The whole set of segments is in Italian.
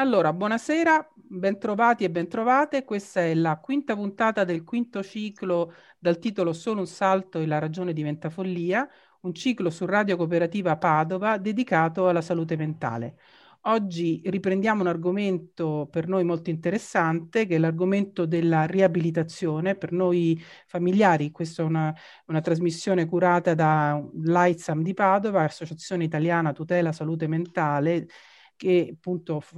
Allora, buonasera, bentrovati e bentrovate. Questa è la quinta puntata del quinto ciclo dal titolo Solo un salto e la ragione diventa follia, un ciclo su Radio Cooperativa Padova dedicato alla salute mentale. Oggi riprendiamo un argomento per noi molto interessante, che è l'argomento della riabilitazione. Per noi familiari, questa è una, una trasmissione curata da l'AITSAM di Padova, Associazione Italiana Tutela Salute Mentale, che appunto f-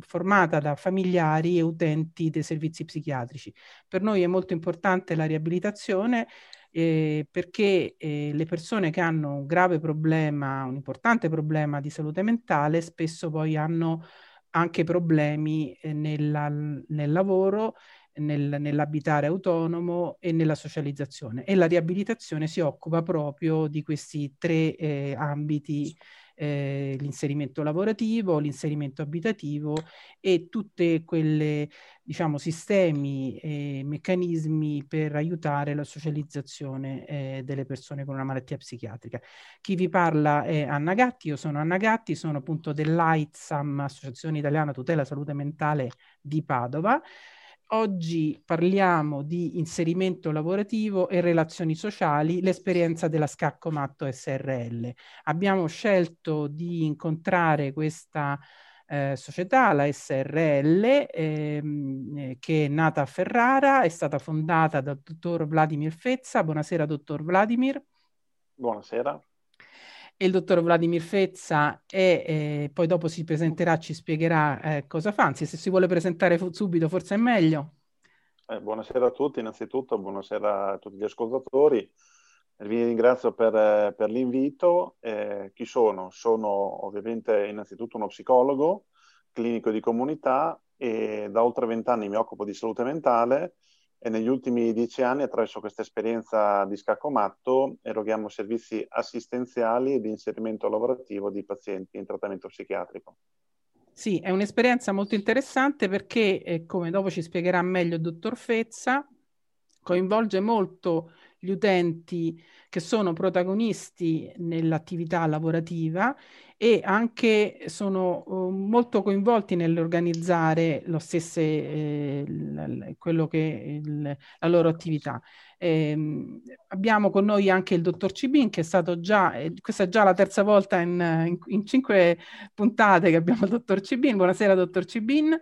formata da familiari e utenti dei servizi psichiatrici. Per noi è molto importante la riabilitazione eh, perché eh, le persone che hanno un grave problema, un importante problema di salute mentale, spesso poi hanno anche problemi eh, nella, nel lavoro, nel, nell'abitare autonomo e nella socializzazione. E la riabilitazione si occupa proprio di questi tre eh, ambiti eh, l'inserimento lavorativo, l'inserimento abitativo e tutte quelle diciamo sistemi e meccanismi per aiutare la socializzazione eh, delle persone con una malattia psichiatrica. Chi vi parla è Anna Gatti, io sono Anna Gatti, sono appunto dell'AITSAM, Associazione Italiana Tutela Salute Mentale di Padova. Oggi parliamo di inserimento lavorativo e relazioni sociali, l'esperienza della Scacco Matto SRL. Abbiamo scelto di incontrare questa eh, società, la SRL, ehm, eh, che è nata a Ferrara, è stata fondata dal dottor Vladimir Fezza. Buonasera, dottor Vladimir. Buonasera e il dottor Vladimir Fezza e eh, poi dopo si presenterà, ci spiegherà eh, cosa fa, anzi se si vuole presentare fu- subito forse è meglio. Eh, buonasera a tutti innanzitutto, buonasera a tutti gli ascoltatori, vi ringrazio per, per l'invito. Eh, chi sono? Sono ovviamente innanzitutto uno psicologo, clinico di comunità e da oltre vent'anni mi occupo di salute mentale e negli ultimi dieci anni attraverso questa esperienza di scacco matto eroghiamo servizi assistenziali e di inserimento lavorativo di pazienti in trattamento psichiatrico. Sì, è un'esperienza molto interessante perché, eh, come dopo ci spiegherà meglio il dottor Fezza, coinvolge molto gli utenti che sono protagonisti nell'attività lavorativa e anche sono uh, molto coinvolti nell'organizzare lo stesso, eh, l- quello che il, la loro attività. Eh, abbiamo con noi anche il dottor Cibin che è stato già, eh, questa è già la terza volta in, in, in, cinque puntate che abbiamo il dottor Cibin. Buonasera dottor Cibin.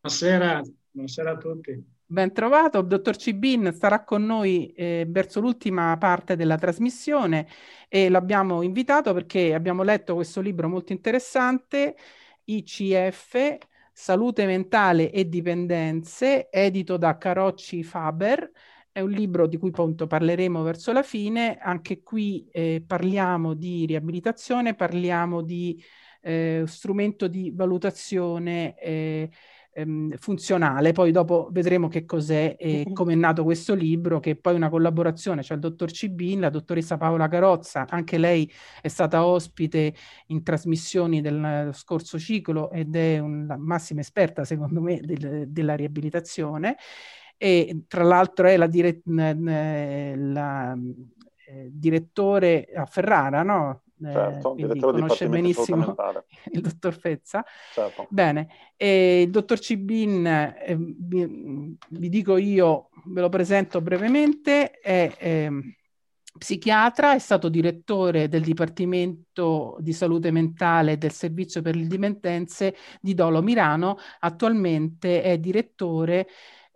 Buonasera, buonasera a tutti. Ben trovato, dottor Cibin starà con noi eh, verso l'ultima parte della trasmissione e l'abbiamo invitato perché abbiamo letto questo libro molto interessante, ICF, Salute mentale e dipendenze, edito da Carocci Faber. È un libro di cui appunto parleremo verso la fine. Anche qui eh, parliamo di riabilitazione, parliamo di eh, strumento di valutazione eh, ehm, funzionale. Poi dopo vedremo che cos'è e come è nato questo libro, che è poi una collaborazione, c'è cioè il dottor Cibin, la dottoressa Paola Carozza, anche lei è stata ospite in trasmissioni del scorso ciclo ed è una massima esperta, secondo me, del, della riabilitazione. E tra l'altro è la, dire- la eh, direttore a Ferrara, no? Certo, eh, conosce benissimo il dottor Fezza. Certo. Bene, e il dottor Cibin, eh, vi, vi, dico io, ve lo presento brevemente, è eh, psichiatra, è stato direttore del Dipartimento di Salute Mentale del Servizio per le Dipendenze di Dolo Mirano, attualmente è direttore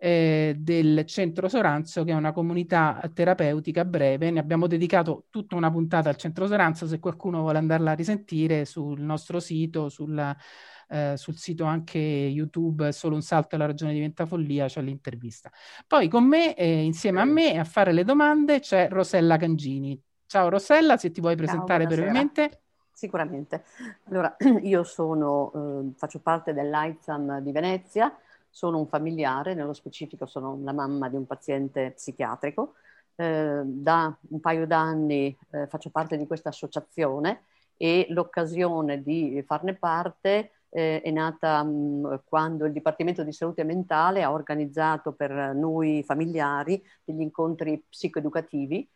eh, del Centro Soranzo, che è una comunità terapeutica breve. Ne abbiamo dedicato tutta una puntata al Centro Soranzo, se qualcuno vuole andarla a risentire sul nostro sito, sulla, eh, sul sito anche YouTube, solo un salto alla ragione diventa follia, c'è l'intervista. Poi con me, eh, insieme a me, a fare le domande, c'è Rosella Cangini. Ciao Rosella, se ti vuoi presentare Ciao, brevemente. Sicuramente. Allora, io sono, eh, faccio parte dell'AIZAM di Venezia, sono un familiare, nello specifico sono la mamma di un paziente psichiatrico. Eh, da un paio d'anni eh, faccio parte di questa associazione e l'occasione di farne parte eh, è nata mh, mm, quando il Dipartimento di Salute Mentale ha organizzato per noi familiari degli incontri psicoeducativi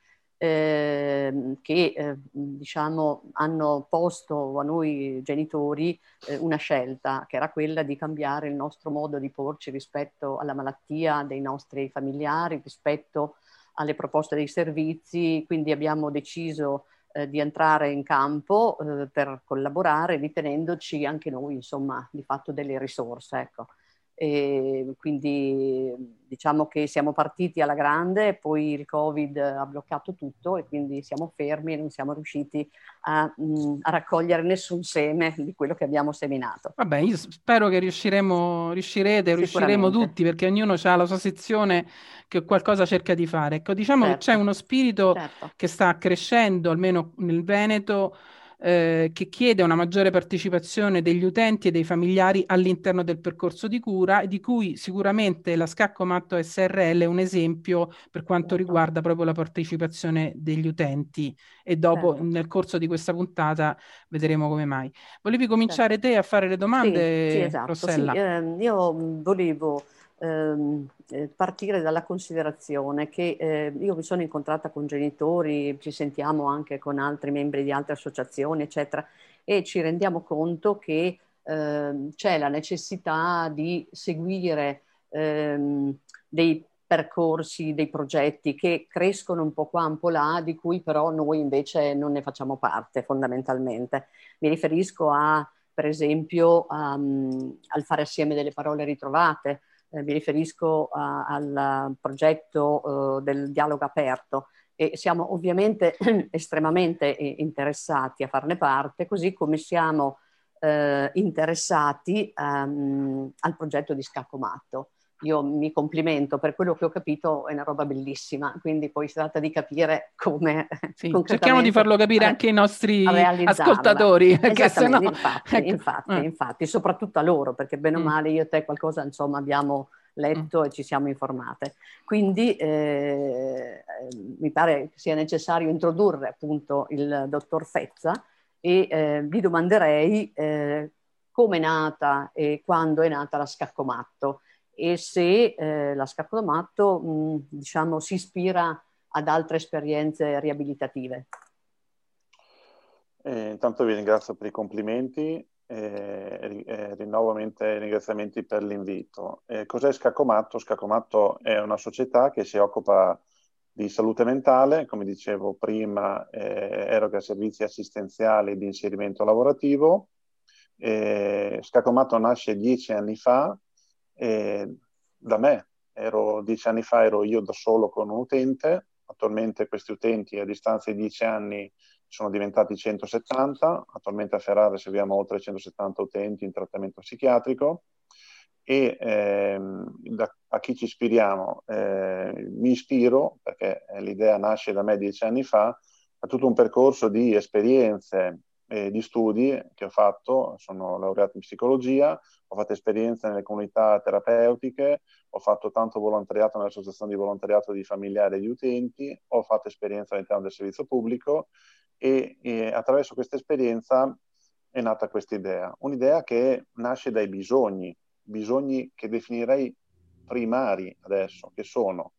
eh, che eh, diciamo, hanno posto a noi genitori eh, una scelta che era quella di cambiare il nostro modo di porci rispetto alla malattia dei nostri familiari, rispetto alle proposte dei servizi, quindi abbiamo deciso eh, di entrare in campo eh, per collaborare ritenendoci anche noi insomma di fatto delle risorse. Ecco. E quindi diciamo che siamo partiti alla grande, poi il Covid ha bloccato tutto e quindi siamo fermi e non siamo riusciti a, mh, a raccogliere nessun seme di quello che abbiamo seminato. Vabbè, io spero che riusciremo, riuscirete, riusciremo tutti perché ognuno ha la sua sezione che qualcosa cerca di fare. Ecco, diciamo certo. che c'è uno spirito certo. che sta crescendo, almeno nel Veneto, eh, che chiede una maggiore partecipazione degli utenti e dei familiari all'interno del percorso di cura, di cui sicuramente la Scacco Matto SRL è un esempio per quanto certo. riguarda proprio la partecipazione degli utenti e dopo certo. nel corso di questa puntata vedremo come mai. Volevi cominciare certo. te a fare le domande, sì, sì, esatto. Rossella? Sì, eh, io volevo ehm, eh, partire dalla considerazione che eh, io mi sono incontrata con genitori, ci sentiamo anche con altri membri di altre associazioni, eccetera, e ci rendiamo conto che eh, c'è la necessità di seguire ehm, dei percorsi, dei progetti che crescono un po' qua, un po' là, di cui però noi invece non ne facciamo parte fondamentalmente. Mi riferisco a, per esempio, um, al fare assieme delle parole ritrovate, eh, mi riferisco a, al progetto eh, del dialogo aperto e siamo ovviamente estremamente interessati a farne parte, così come siamo eh, interessati um, al progetto di Scacco Matto io mi complimento per quello che ho capito, è una roba bellissima, quindi poi si tratta di capire come... Sì, cerchiamo di farlo capire anche ai nostri ascoltatori. Perché sennò... infatti, ecco. infatti, eh. infatti, soprattutto a loro, perché bene o mm. male io e te qualcosa insomma abbiamo letto mm. e ci siamo informate. Quindi eh, mi pare sia necessario introdurre appunto il dottor Fezza e eh, vi domanderei eh, come è nata e quando è nata la Scaccomatto e se eh, la scapolomatto mh, diciamo, si ispira ad altre esperienze riabilitative. Eh, intanto vi ringrazio per i complimenti e eh, rinnovo ovviamente i ringraziamenti per l'invito. Eh, cos'è Scaccomatto? Scaccomatto è una società che si occupa di salute mentale, come dicevo prima, eh, eroga servizi assistenziali di inserimento lavorativo. Eh, Scaccomatto nasce dieci anni fa da me. Ero, dieci anni fa ero io da solo con un utente, attualmente questi utenti a distanza di dieci anni sono diventati 170, attualmente a Ferrara serviamo oltre 170 utenti in trattamento psichiatrico e ehm, da, a chi ci ispiriamo? Eh, mi ispiro, perché l'idea nasce da me dieci anni fa, a tutto un percorso di esperienze e di studi che ho fatto, sono laureato in psicologia, ho fatto esperienze nelle comunità terapeutiche, ho fatto tanto volontariato nell'associazione di volontariato di familiari e di utenti, ho fatto esperienza all'interno del servizio pubblico e, e attraverso questa esperienza è nata questa idea. Un'idea che nasce dai bisogni, bisogni che definirei primari adesso, che sono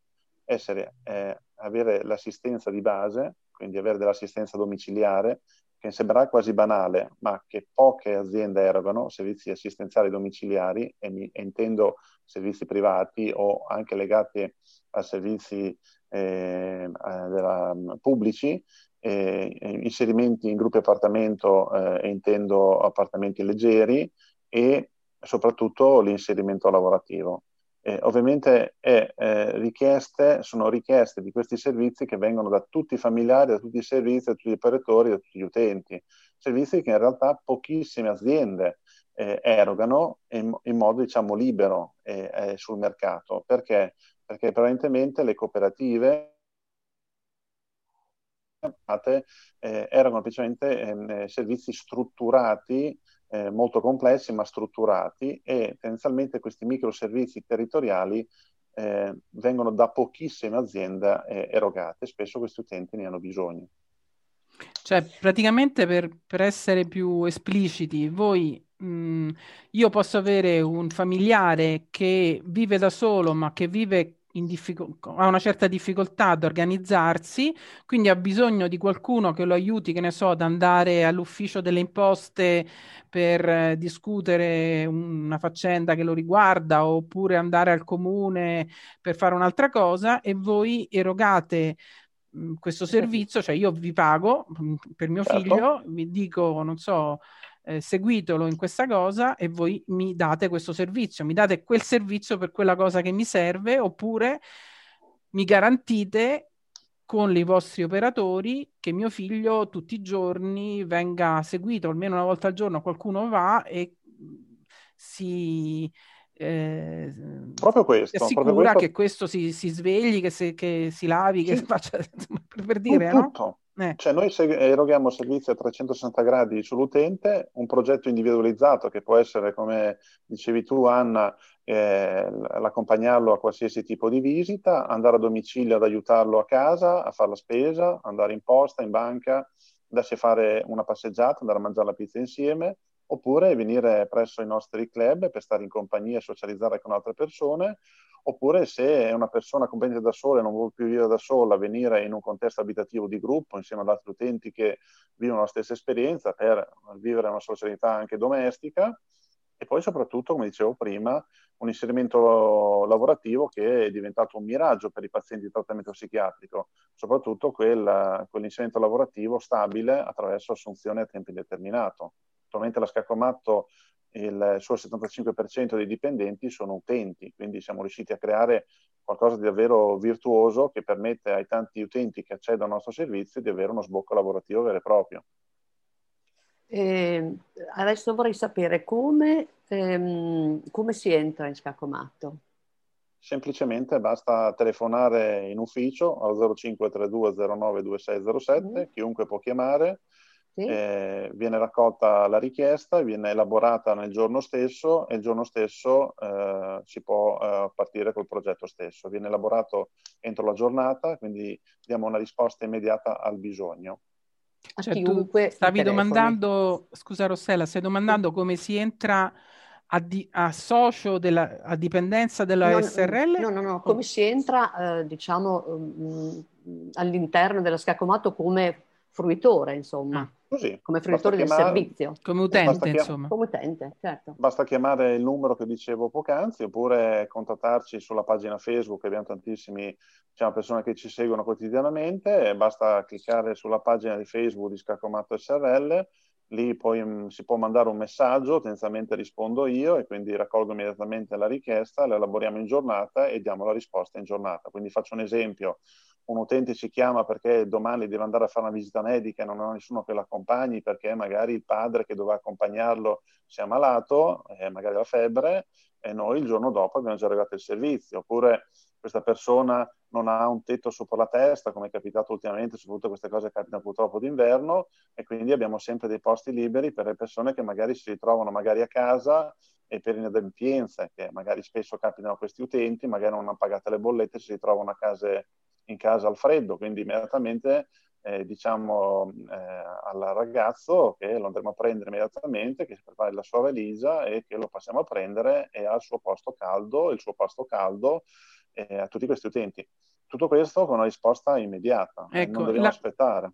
essere, eh, avere l'assistenza di base, quindi avere dell'assistenza domiciliare, che sembrerà quasi banale, ma che poche aziende erogano, servizi assistenziali domiciliari, e, mi, e intendo servizi privati o anche legati a servizi eh, della, pubblici, eh, inserimenti in gruppi appartamento, eh, intendo appartamenti leggeri, e soprattutto l'inserimento lavorativo. Eh, ovviamente è, eh, richieste, sono richieste di questi servizi che vengono da tutti i familiari, da tutti i servizi, da tutti gli operatori, da tutti gli utenti. Servizi che in realtà pochissime aziende eh, erogano in, in, modo diciamo libero eh, eh, sul mercato. Perché? Perché probabilmente le cooperative eh, erano principalmente ehm, servizi strutturati eh, molto complessi ma strutturati e tendenzialmente questi microservizi territoriali eh, vengono da pochissime aziende eh, erogate, spesso questi utenti ne hanno bisogno. Cioè, praticamente per, per essere più espliciti, voi, mh, mm, io posso avere un familiare che vive da solo, ma che vive diffic- ha una certa difficoltà ad organizzarsi, quindi ha bisogno di qualcuno che lo aiuti, che ne so, ad andare all'ufficio delle imposte per eh, discutere una faccenda che lo riguarda, oppure andare al comune per fare un'altra cosa, e voi erogate mh, questo servizio, cioè io vi pago mh, per mio certo. figlio, vi dico, non so, eh, seguitelo in questa cosa e voi mi date questo servizio, mi date quel servizio per quella cosa che mi serve oppure mi garantite con i vostri operatori che mio figlio tutti i giorni venga seguito, almeno una volta al giorno qualcuno va e si... Eh, proprio questo, si assicura proprio questo... che questo si, si svegli, che, se, che, si lavi, che sì. faccia per, per dire, tutto. no? Eh. Cioè noi eroghiamo servizi a 360 gradi sull'utente, un progetto individualizzato che può essere, come dicevi tu Anna, eh, l'accompagnarlo a qualsiasi tipo di visita, andare a domicilio ad aiutarlo a casa, a fare la spesa, andare in posta, in banca, andarsi a fare una passeggiata, andare a mangiare la pizza insieme, oppure venire presso i nostri club per stare in compagnia e socializzare con altre persone, oppure se è una persona competente da sola e non vuole più vivere da sola, venire in un contesto abitativo di gruppo insieme ad altri utenti che vivono la stessa esperienza per vivere una socialità anche domestica e poi soprattutto, come dicevo prima, un inserimento lavorativo che è diventato un miraggio per i pazienti di trattamento psichiatrico, soprattutto quel, quell'inserimento lavorativo stabile attraverso assunzione a tempo indeterminato. Attualmente la Scaccomatto il suo 75% dei dipendenti sono utenti, quindi siamo riusciti a creare qualcosa di davvero virtuoso che permette ai tanti utenti che accedono al nostro servizio di avere uno sbocco lavorativo vero e proprio. Eh, adesso vorrei sapere come, ehm, come si entra in Scaccomatto. Semplicemente basta telefonare in ufficio al 0532 09 2607, mm. chiunque può chiamare, sì. eh, viene raccolta la richiesta, viene elaborata nel giorno stesso e il giorno stesso eh, si può eh, partire col progetto stesso. Viene elaborato entro la giornata, quindi diamo una risposta immediata al bisogno. Cioè, tu stavi domandando, scusa Rossella, stai domandando come si entra a, di, a socio della, a dipendenza della no, SRL? No, no, no, come si entra, eh, diciamo, um, all'interno della Scaccomato come fruitore, insomma. Ah. Così, come fruitore del chiamare, servizio. Come utente, insomma. Come utente, certo. Basta chiamare il numero che dicevo poc'anzi oppure contattarci sulla pagina Facebook, abbiamo tantissime diciamo, persone che ci seguono quotidianamente, basta cliccare sulla pagina di Facebook di Scaccomato SRL, lì poi mh, mm, si può mandare un messaggio, tendenzialmente rispondo io e quindi raccolgo immediatamente la richiesta, la elaboriamo in giornata e diamo la risposta in giornata. Quindi faccio un esempio, un utente ci chiama perché domani deve andare a fare una visita medica e non ha nessuno che l'accompagni perché magari il padre che doveva accompagnarlo si è ammalato, eh, magari ha febbre, e noi il giorno dopo abbiamo già arrivato il servizio. Oppure questa persona non ha un tetto sopra la testa, come è capitato ultimamente, soprattutto queste cose capitano purtroppo d'inverno, e quindi abbiamo sempre dei posti liberi per le persone che magari si ritrovano magari a casa e per inadempienze, che magari spesso capitano a questi utenti, magari non hanno pagato le bollette, si ritrovano a casa in casa al freddo, quindi immediatamente eh, diciamo eh, al ragazzo che lo andremo a prendere immediatamente, che si prepara la sua valigia e che lo passiamo a prendere e ha il suo posto caldo, il suo pasto caldo eh, a tutti questi utenti. Tutto questo con una risposta immediata, ecco, non dobbiamo la... aspettare.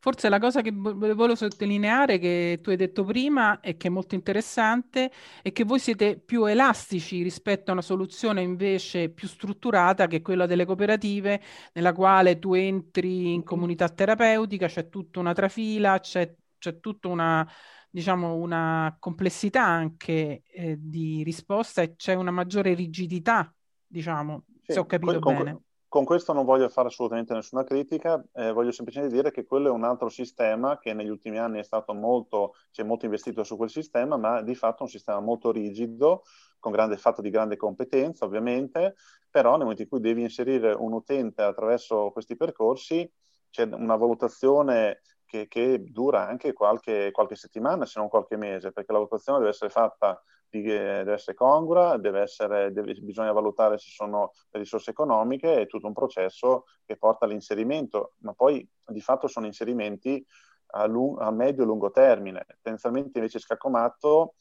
Forse la cosa che volevo sottolineare che tu hai detto prima e che è molto interessante è che voi siete più elastici rispetto a una soluzione invece più strutturata che è quella delle cooperative, nella quale tu entri in comunità terapeutica, c'è tutta una trafila, c'è, c'è tutta una, diciamo, una complessità anche eh, di risposta e c'è una maggiore rigidità, diciamo, sì, se ho capito con, bene. Con questo non voglio fare assolutamente nessuna critica, eh, voglio semplicemente dire che quello è un altro sistema che negli ultimi anni è stato molto, si è molto investito su quel sistema, ma di fatto è un sistema molto rigido, con grande, fatto di grande competenza ovviamente, però nel momento in cui devi inserire un utente attraverso questi percorsi c'è una valutazione che, che dura anche qualche, qualche, settimana, se non qualche mese, perché la valutazione deve essere fatta, di, deve essere congrua, deve essere, deve, bisogna valutare se sono risorse economiche, è tutto un processo che porta all'inserimento, ma poi di fatto sono inserimenti a, lung- a medio e lungo termine. Tendenzialmente invece Scaccomatto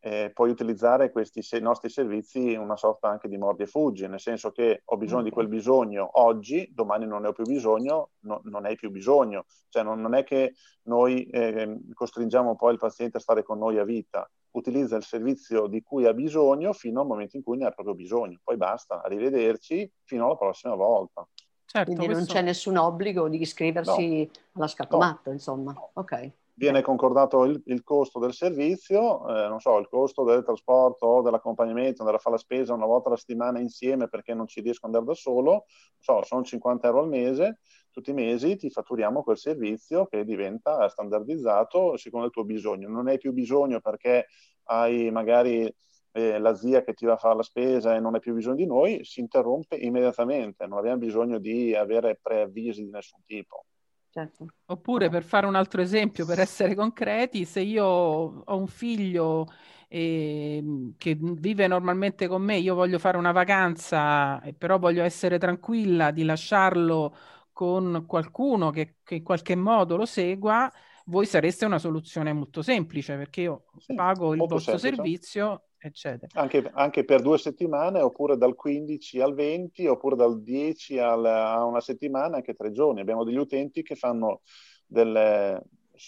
eh, puoi utilizzare questi se- nostri servizi una sorta anche di mordi e fuggi, nel senso che ho bisogno di quel bisogno oggi, domani non ne ho più bisogno, no, non hai più bisogno. Cioè non, non è che noi eh, costringiamo poi il paziente a stare con noi a vita, utilizza il servizio di cui ha bisogno fino al momento in cui ne ha proprio bisogno. Poi basta, arrivederci, fino alla prossima volta. Certo, Quindi questo... non c'è nessun obbligo di iscriversi no. alla scatomatto, no. insomma. No. Ok viene concordato il, il, costo del servizio, eh, non so, il costo del trasporto o dell'accompagnamento, andare a fare la spesa una volta alla settimana insieme perché non ci riesco ad andare da solo, so, sono 50 euro al mese, tutti i mesi ti fatturiamo quel servizio che diventa standardizzato secondo il tuo bisogno. Non hai più bisogno perché hai magari eh, la zia che ti va a fare la spesa e non hai più bisogno di noi, si interrompe immediatamente, non abbiamo bisogno di avere preavvisi di nessun tipo. Certo. Oppure per fare un altro esempio, per essere concreti, se io ho un figlio eh, che vive normalmente con me, io voglio fare una vacanza, però voglio essere tranquilla di lasciarlo con qualcuno che, che in qualche modo lo segua, voi sareste una soluzione molto semplice perché io sì, pago il vostro semplice. servizio eccetera. Anche, anche, per due settimane, oppure dal 15 al 20, oppure dal 10 al, a una settimana, anche tre giorni. Abbiamo degli utenti che fanno delle,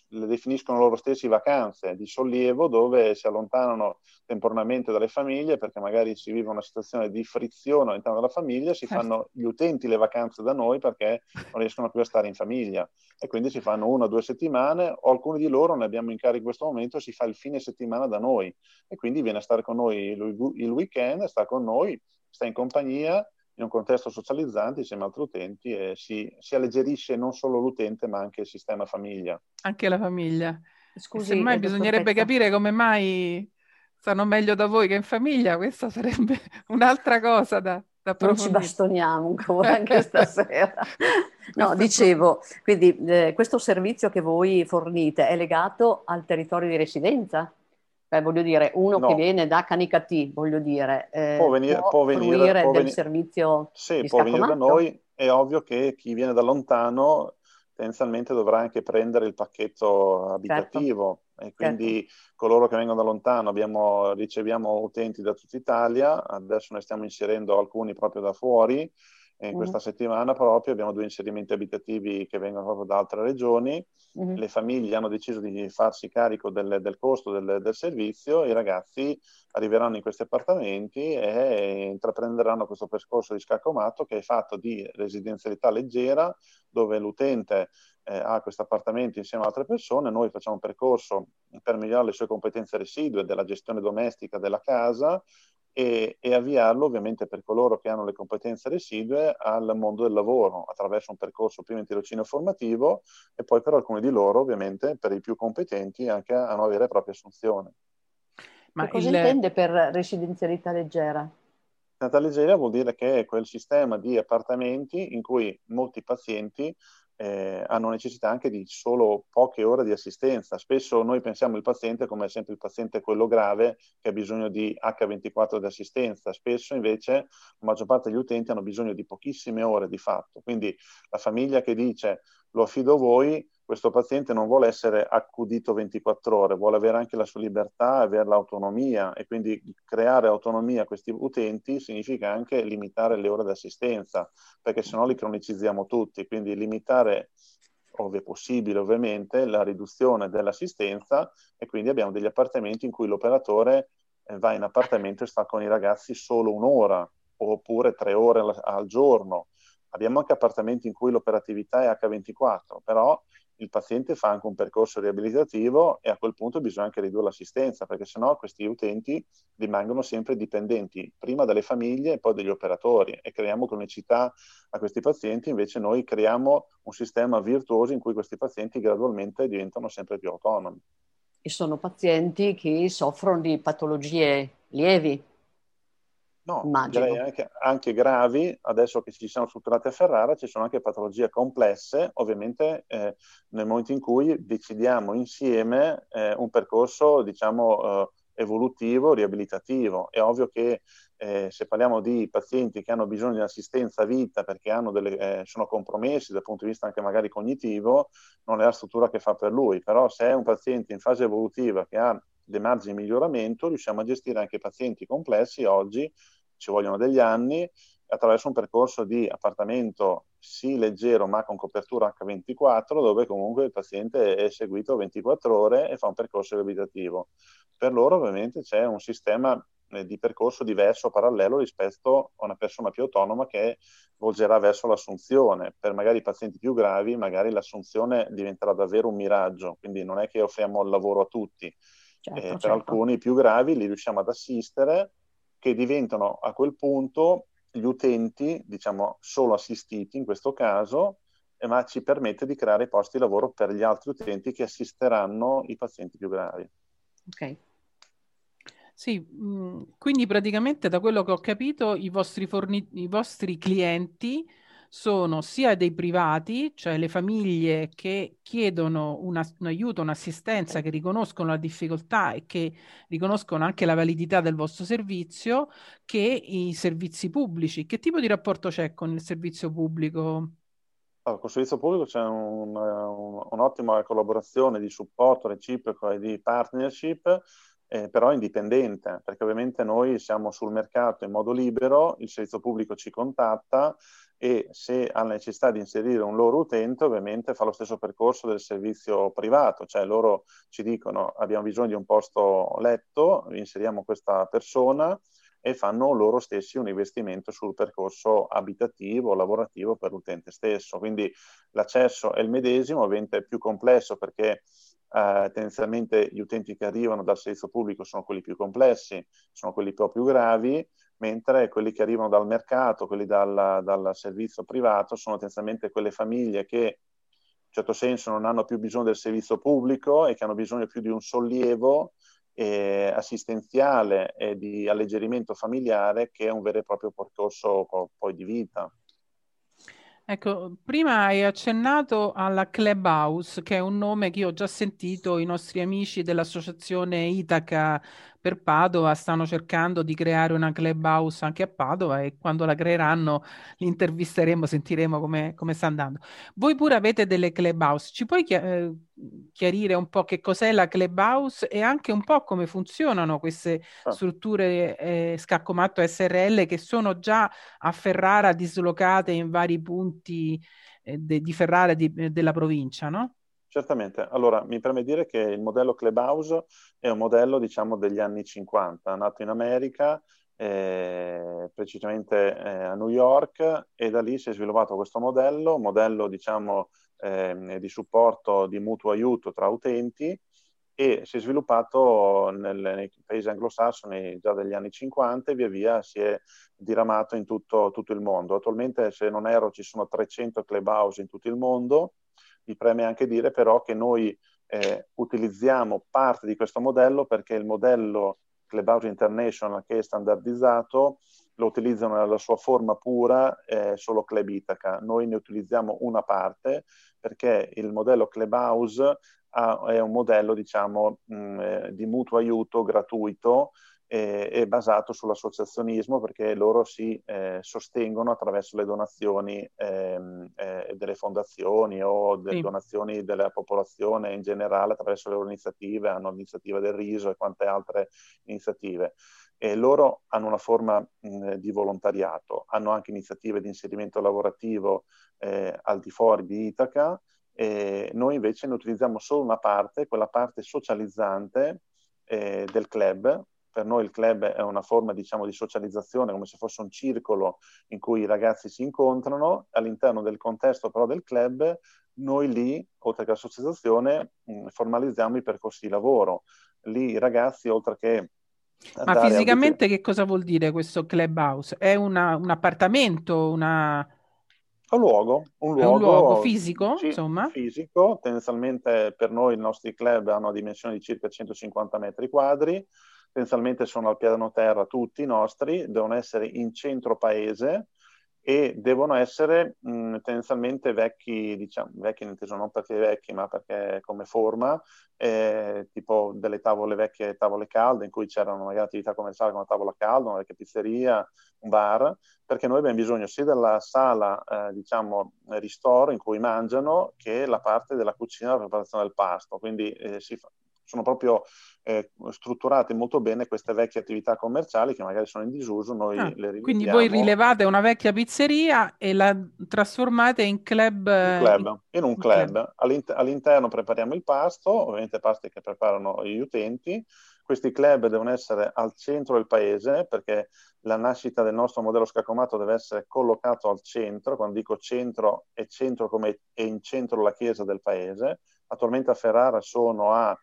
le definiscono loro stessi vacanze di sollievo dove si allontanano temporaneamente dalle famiglie perché magari si vive una situazione di frizione all'interno della famiglia, si certo. fanno gli utenti le vacanze da noi perché non riescono più a stare in famiglia e quindi si fanno una o due settimane o alcuni di loro ne abbiamo in carico in questo momento, si fa il fine settimana da noi e quindi viene a stare con noi il weekend, sta con noi, sta in compagnia in un contesto socializzante insieme ad altri utenti e si, si, alleggerisce non solo l'utente ma anche il sistema famiglia. Anche la famiglia. Scusi, Semmai bisognerebbe capire come mai stanno meglio da voi che in famiglia, questa sarebbe un'altra cosa da, da Non ci bastoniamo ancora anche stasera. No, dicevo, quindi eh, questo servizio che voi fornite è legato al territorio di residenza? Beh, voglio dire, uno no. che viene da Canicati, voglio dire, eh, può venire, può, può venire può del venire, servizio Sì, può venire da noi. È ovvio che chi viene da lontano tendenzialmente dovrà anche prendere il pacchetto abitativo certo. e quindi certo. coloro che vengono da lontano abbiamo, riceviamo utenti da tutta Italia, adesso ne stiamo inserendo alcuni proprio da fuori e in mm. questa settimana proprio abbiamo due inserimenti abitativi che vengono proprio da altre regioni. Mm. Le famiglie hanno deciso di farsi carico del, del costo del, del, servizio i ragazzi arriveranno in questi appartamenti e intraprenderanno questo percorso di scaccomato che è fatto di residenzialità leggera dove l'utente eh, ha questo appartamento insieme ad altre persone, noi facciamo un percorso per migliorare le sue competenze residue della gestione domestica della casa, e, e, avviarlo ovviamente per coloro che hanno le competenze residue al mondo del lavoro attraverso un percorso prima in tirocinio formativo e poi per alcuni di loro ovviamente per i più competenti anche a una vera e propria assunzione. Ma cosa il... intende per residenzialità leggera? Residenzialità leggera vuol dire che è quel sistema di appartamenti in cui molti pazienti eh, hanno necessità anche di solo poche ore di assistenza. Spesso noi pensiamo il paziente come sempre il paziente quello grave che ha bisogno di H24 di assistenza, spesso invece la maggior parte degli utenti hanno bisogno di pochissime ore di fatto. Quindi la famiglia che dice lo affido a voi, questo paziente non vuole essere accudito 24 ore, vuole avere anche la sua libertà, avere l'autonomia e quindi creare autonomia a questi utenti significa anche limitare le ore di assistenza, perché se no li cronicizziamo tutti, quindi limitare ove possibile ovviamente la riduzione dell'assistenza e quindi abbiamo degli appartamenti in cui l'operatore eh, va in appartamento e sta con i ragazzi solo un'ora oppure tre ore al giorno. Abbiamo anche appartamenti in cui l'operatività è H24, però il paziente fa anche un percorso riabilitativo e a quel punto bisogna anche ridurre l'assistenza, perché sennò questi utenti rimangono sempre dipendenti prima dalle famiglie e poi dagli operatori e creiamo cronicità a questi pazienti, invece noi creiamo un sistema virtuoso in cui questi pazienti gradualmente diventano sempre più autonomi. E sono pazienti che soffrono di patologie lievi, No, anche, anche, gravi, adesso che ci siamo strutturati a Ferrara, ci sono anche patologie complesse, ovviamente eh, nel momento in cui decidiamo insieme eh, un percorso, diciamo, eh, evolutivo, riabilitativo. È ovvio che eh, se parliamo di pazienti che hanno bisogno di assistenza a vita perché delle, eh, sono compromessi dal punto di vista anche magari cognitivo, non è la struttura che fa per lui, però se è un paziente in fase evolutiva che ha dei margini di miglioramento, riusciamo a gestire anche pazienti complessi oggi, ci vogliono degli anni, attraverso un percorso di appartamento sì leggero ma con copertura H24 dove comunque il paziente è seguito 24 ore e fa un percorso riabilitativo. Per loro ovviamente c'è un sistema eh, di percorso diverso, parallelo rispetto a una persona più autonoma che volgerà verso l'assunzione. Per magari i pazienti più gravi magari l'assunzione diventerà davvero un miraggio, quindi non è che offriamo il lavoro a tutti. Certo, eh, certo. Per alcuni più gravi li riusciamo ad assistere che diventano a quel punto gli utenti, diciamo, solo assistiti in questo caso, eh, ma ci permette di creare posti di lavoro per gli altri utenti che assisteranno i pazienti più gravi. Ok. Sì, mh, quindi praticamente da quello che ho capito i vostri, forni- i vostri clienti sono sia dei privati, cioè le famiglie che chiedono una, un aiuto, un'assistenza, che riconoscono la difficoltà e che riconoscono anche la validità del vostro servizio, che i servizi pubblici. Che tipo di rapporto c'è con il servizio pubblico? Allora, con il servizio pubblico c'è un, un, un'ottima collaborazione di supporto reciproco e di partnership eh, però indipendente, perché ovviamente noi siamo sul mercato in modo libero, il servizio pubblico ci contatta, e se ha la necessità di inserire un loro utente ovviamente fa lo stesso percorso del servizio privato, cioè loro ci dicono abbiamo bisogno di un posto letto, inseriamo questa persona e fanno loro stessi un investimento sul percorso abitativo, lavorativo per l'utente stesso. Quindi l'accesso è il medesimo, ovviamente è più complesso perché Uh, tendenzialmente gli utenti che arrivano dal servizio pubblico sono quelli più complessi, sono quelli un po' più gravi, mentre quelli che arrivano dal mercato, quelli dal, dal servizio privato, sono tendenzialmente quelle famiglie che in certo senso non hanno più bisogno del servizio pubblico e che hanno bisogno più di un sollievo eh, assistenziale e di alleggerimento familiare che è un vero e proprio percorso poi di vita. Ecco, prima hai accennato alla Clubhouse, che è un nome che io ho già sentito i nostri amici dell'associazione Itaca per Padova stanno cercando di creare una clubhouse anche a Padova e quando la creeranno li intervisteremo, sentiremo come, come sta andando. Voi pure avete delle clubhouse, ci puoi eh, chiarire un po' che cos'è la clubhouse e anche un po' come funzionano queste ah. strutture eh, scaccomatto SRL che sono già a Ferrara dislocate in vari punti eh, de, di Ferrara di, della provincia, no? Certamente, allora mi preme dire che il modello Clubhouse è un modello diciamo degli anni 50, nato in America, eh, precisamente eh, a New York e da lì si è sviluppato questo modello, modello diciamo eh, di supporto di mutuo aiuto tra utenti e si è sviluppato nel, nei paesi anglosassoni già dagli anni 50 e via via si è diramato in tutto, tutto il mondo. Attualmente, se non erro, ci sono 300 clubhouse in tutto il mondo mi preme anche dire però che noi eh, utilizziamo parte di questo modello perché il modello Clubhouse International che è standardizzato lo utilizzano nella sua forma pura eh, solo Club Itaca. Noi ne utilizziamo una parte perché il modello Clubhouse ha, è un modello diciamo mh, mm, eh, di mutuo aiuto gratuito eh, è basato sull'associazionismo perché loro si eh, sostengono attraverso le donazioni ehm, eh, delle fondazioni o delle sì. donazioni della popolazione in generale attraverso le loro iniziative, hanno l'iniziativa del riso e quante altre iniziative. E loro hanno una forma mh, di volontariato, hanno anche iniziative di inserimento lavorativo eh, al di fuori di Itaca, e noi invece ne utilizziamo solo una parte, quella parte socializzante eh, del club, per noi il club è una forma diciamo, di socializzazione, come se fosse un circolo in cui i ragazzi si incontrano, all'interno del contesto però del club noi lì, oltre che l'associazione, mh, formalizziamo i percorsi di lavoro. Lì i ragazzi, oltre che ma fisicamente a... che cosa vuol dire questo clubhouse? È una, un appartamento, una... Un luogo, un luogo, un luogo fisico, sì, insomma. Fisico, tendenzialmente per noi i nostri club hanno una dimensione di circa 150 metri quadri, tendenzialmente sono al piano terra tutti i nostri, devono essere in centro paese e devono essere mh, tendenzialmente vecchi, diciamo, vecchi inteso non perché vecchi, ma perché come forma, eh, tipo delle tavole vecchie, tavole calde, in cui c'erano magari attività commerciali come una tavola calda, una vecchia pizzeria, un bar, perché noi abbiamo bisogno sia della sala, eh, diciamo, ristoro in cui mangiano, che la parte della cucina, la preparazione del pasto. Quindi eh, si fa, sono proprio eh, strutturate molto bene queste vecchie attività commerciali che magari sono in disuso, noi ah, le rileviamo. Quindi voi rilevate una vecchia pizzeria e la trasformate in club? In, club, in un club. club. All'inter- all'interno prepariamo il pasto, ovviamente pasti che preparano gli utenti, questi club devono essere al centro del paese perché la nascita del nostro modello scaccomato deve essere collocato al centro, quando dico centro è centro come è in centro la chiesa del paese. Attualmente a Ferrara sono a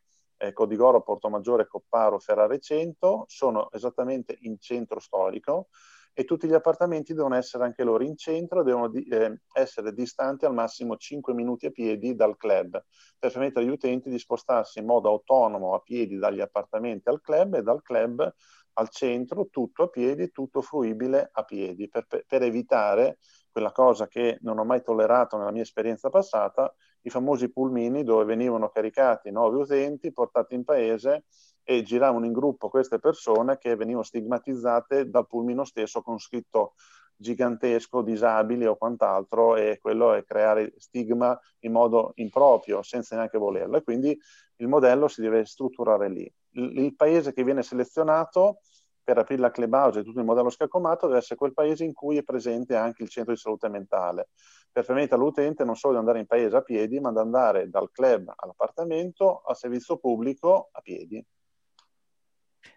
eh, Codigoro, Portomaggiore, Copparo, Ferrare 100, sono esattamente in centro storico e tutti gli appartamenti devono essere anche loro in centro, devono di, eh, essere distanti al massimo 5 minuti a piedi dal club, per permettere agli utenti di spostarsi in modo autonomo a piedi dagli appartamenti al club e dal club al centro, tutto a piedi, tutto fruibile a piedi, per, per evitare quella cosa che non ho mai tollerato nella mia esperienza passata, i famosi pulmini dove venivano caricati nuovi utenti, portati in paese e giravano in gruppo queste persone che venivano stigmatizzate dal pulmino stesso con scritto gigantesco, disabili o quant'altro e quello è creare stigma in modo improprio senza neanche volerlo e quindi il modello si deve strutturare lì. Il, il paese che viene selezionato per aprire la clubhouse e tutto il modello scaccomato deve essere quel paese in cui è presente anche il centro di salute mentale, per permettere all'utente non solo di andare in paese a piedi, ma di andare dal club all'appartamento al servizio pubblico a piedi.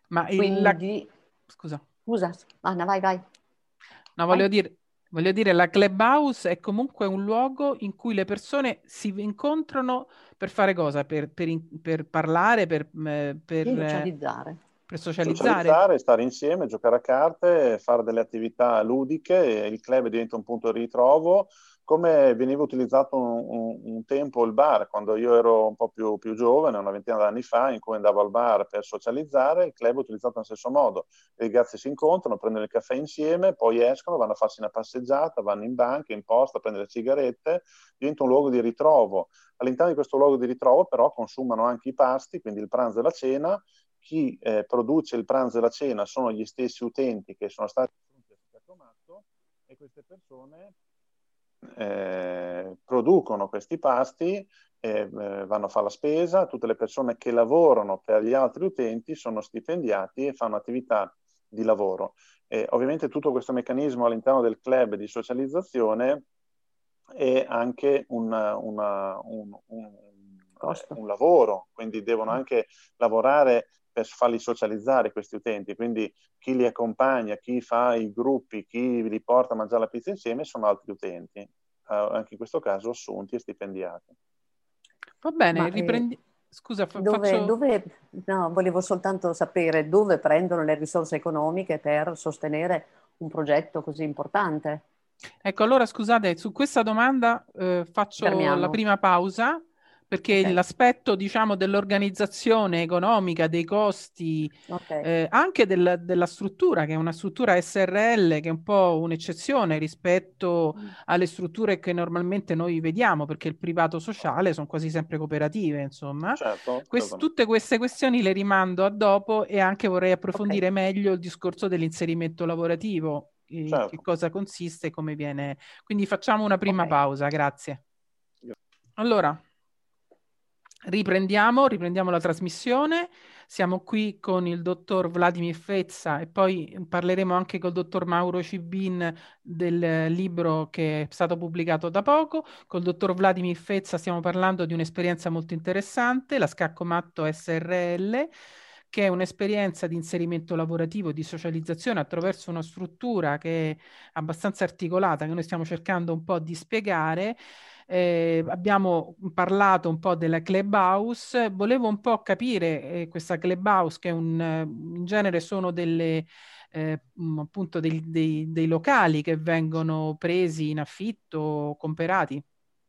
Ma il... Quindi... Scusa. Scusa, Anna, vai, vai. No, voglio dire, voglio dire, la clubhouse è comunque un luogo in cui le persone si incontrano per fare cosa? Per, per, per parlare, per, per socializzare per socializzare. socializzare, stare insieme, giocare a carte, fare delle attività ludiche, il club diventa un punto di ritrovo, come veniva utilizzato un, un, un, tempo il bar, quando io ero un po' più, più giovane, una ventina d'anni fa, in cui andavo al bar per socializzare, il club è utilizzato nello stesso modo. I ragazzi si incontrano, prendono il caffè insieme, poi escono, vanno a farsi una passeggiata, vanno in banca, in posta, a prendere sigarette, diventa un luogo di ritrovo. All'interno di questo luogo di ritrovo però consumano anche i pasti, quindi il pranzo e la cena, chi eh, produce il pranzo e la cena sono gli stessi utenti che sono stati assunti a Specatomatto e queste persone eh, producono questi pasti, eh, vanno a fare la spesa, tutte le persone che lavorano per gli altri utenti sono stipendiati e fanno attività di lavoro. ovviamente tutto questo meccanismo all'interno del club di socializzazione è anche una, una, un, un, un, lavoro, quindi devono anche lavorare per farli socializzare questi utenti, quindi chi li accompagna, chi fa i gruppi, chi li porta a mangiare la pizza insieme sono altri utenti, uh, anche in questo caso assunti e stipendiati. Va bene, Ma, riprendi... Eh, Scusa, fa- dove, faccio... dove, no, volevo soltanto sapere dove prendono le risorse economiche per sostenere un progetto così importante. Ecco, allora scusate, su questa domanda eh, faccio Fermiamo. la prima pausa perché okay. l'aspetto diciamo dell'organizzazione economica, dei costi, okay. eh, anche del, della struttura, che è una struttura SRL, che è un po' un'eccezione rispetto mm. alle strutture che normalmente noi vediamo, perché il privato sociale sono quasi sempre cooperative, insomma. Certo, Quest- certo. Tutte queste questioni le rimando a dopo e anche vorrei approfondire okay. meglio il discorso dell'inserimento lavorativo, certo. che cosa consiste e come viene. Quindi facciamo una prima pausa, grazie. Allora, Riprendiamo, riprendiamo la trasmissione. Siamo qui con il dottor Vladimir Fezza e poi parleremo anche col dottor Mauro Cibin del libro che è stato pubblicato da poco. Col dottor Vladimir Fezza stiamo parlando di un'esperienza molto interessante, la Scacco Matto SRL che è un'esperienza di inserimento lavorativo, di socializzazione attraverso una struttura che è abbastanza articolata, che noi stiamo cercando un po' di spiegare eh, abbiamo parlato un po' della clubhouse, volevo un po' capire eh, questa clubhouse che un, in genere sono delle, eh, appunto dei, dei, dei, locali che vengono presi in affitto, comprati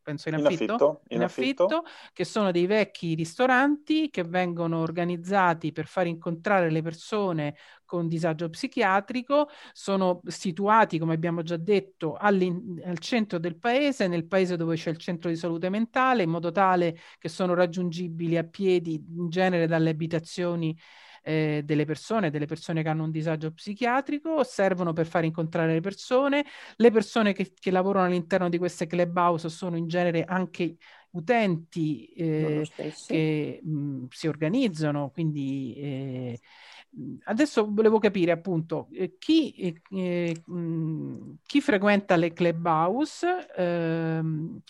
penso in affitto, in affitto, in affitto, affitto, che sono dei vecchi ristoranti che vengono organizzati per far incontrare le persone con disagio psichiatrico, sono situati, come abbiamo già detto, al centro del paese, nel paese dove c'è il centro di salute mentale, in modo tale che sono raggiungibili a piedi in genere dalle abitazioni eh, delle persone, delle persone che hanno un disagio psichiatrico, servono per far incontrare le persone. Le persone che, che lavorano all'interno di queste clubhouse sono in genere anche utenti eh, che mh, si organizzano, quindi eh, adesso volevo capire appunto eh, chi, eh, eh chi, frequenta le clubhouse ehm,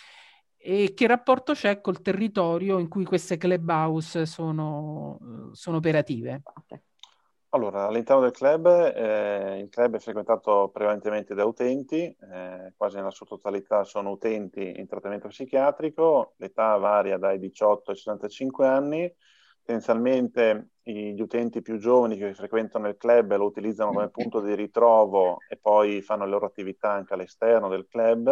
e che rapporto c'è col territorio in cui queste clubhouse sono, sono operative. Allora, all'interno del club, eh, il club è frequentato prevalentemente da utenti, eh, quasi nella sua totalità sono utenti in trattamento psichiatrico, l'età varia dai 18 ai 65 anni, tendenzialmente gli utenti più giovani che frequentano il club lo utilizzano come punto di ritrovo e poi fanno le loro attività anche all'esterno del club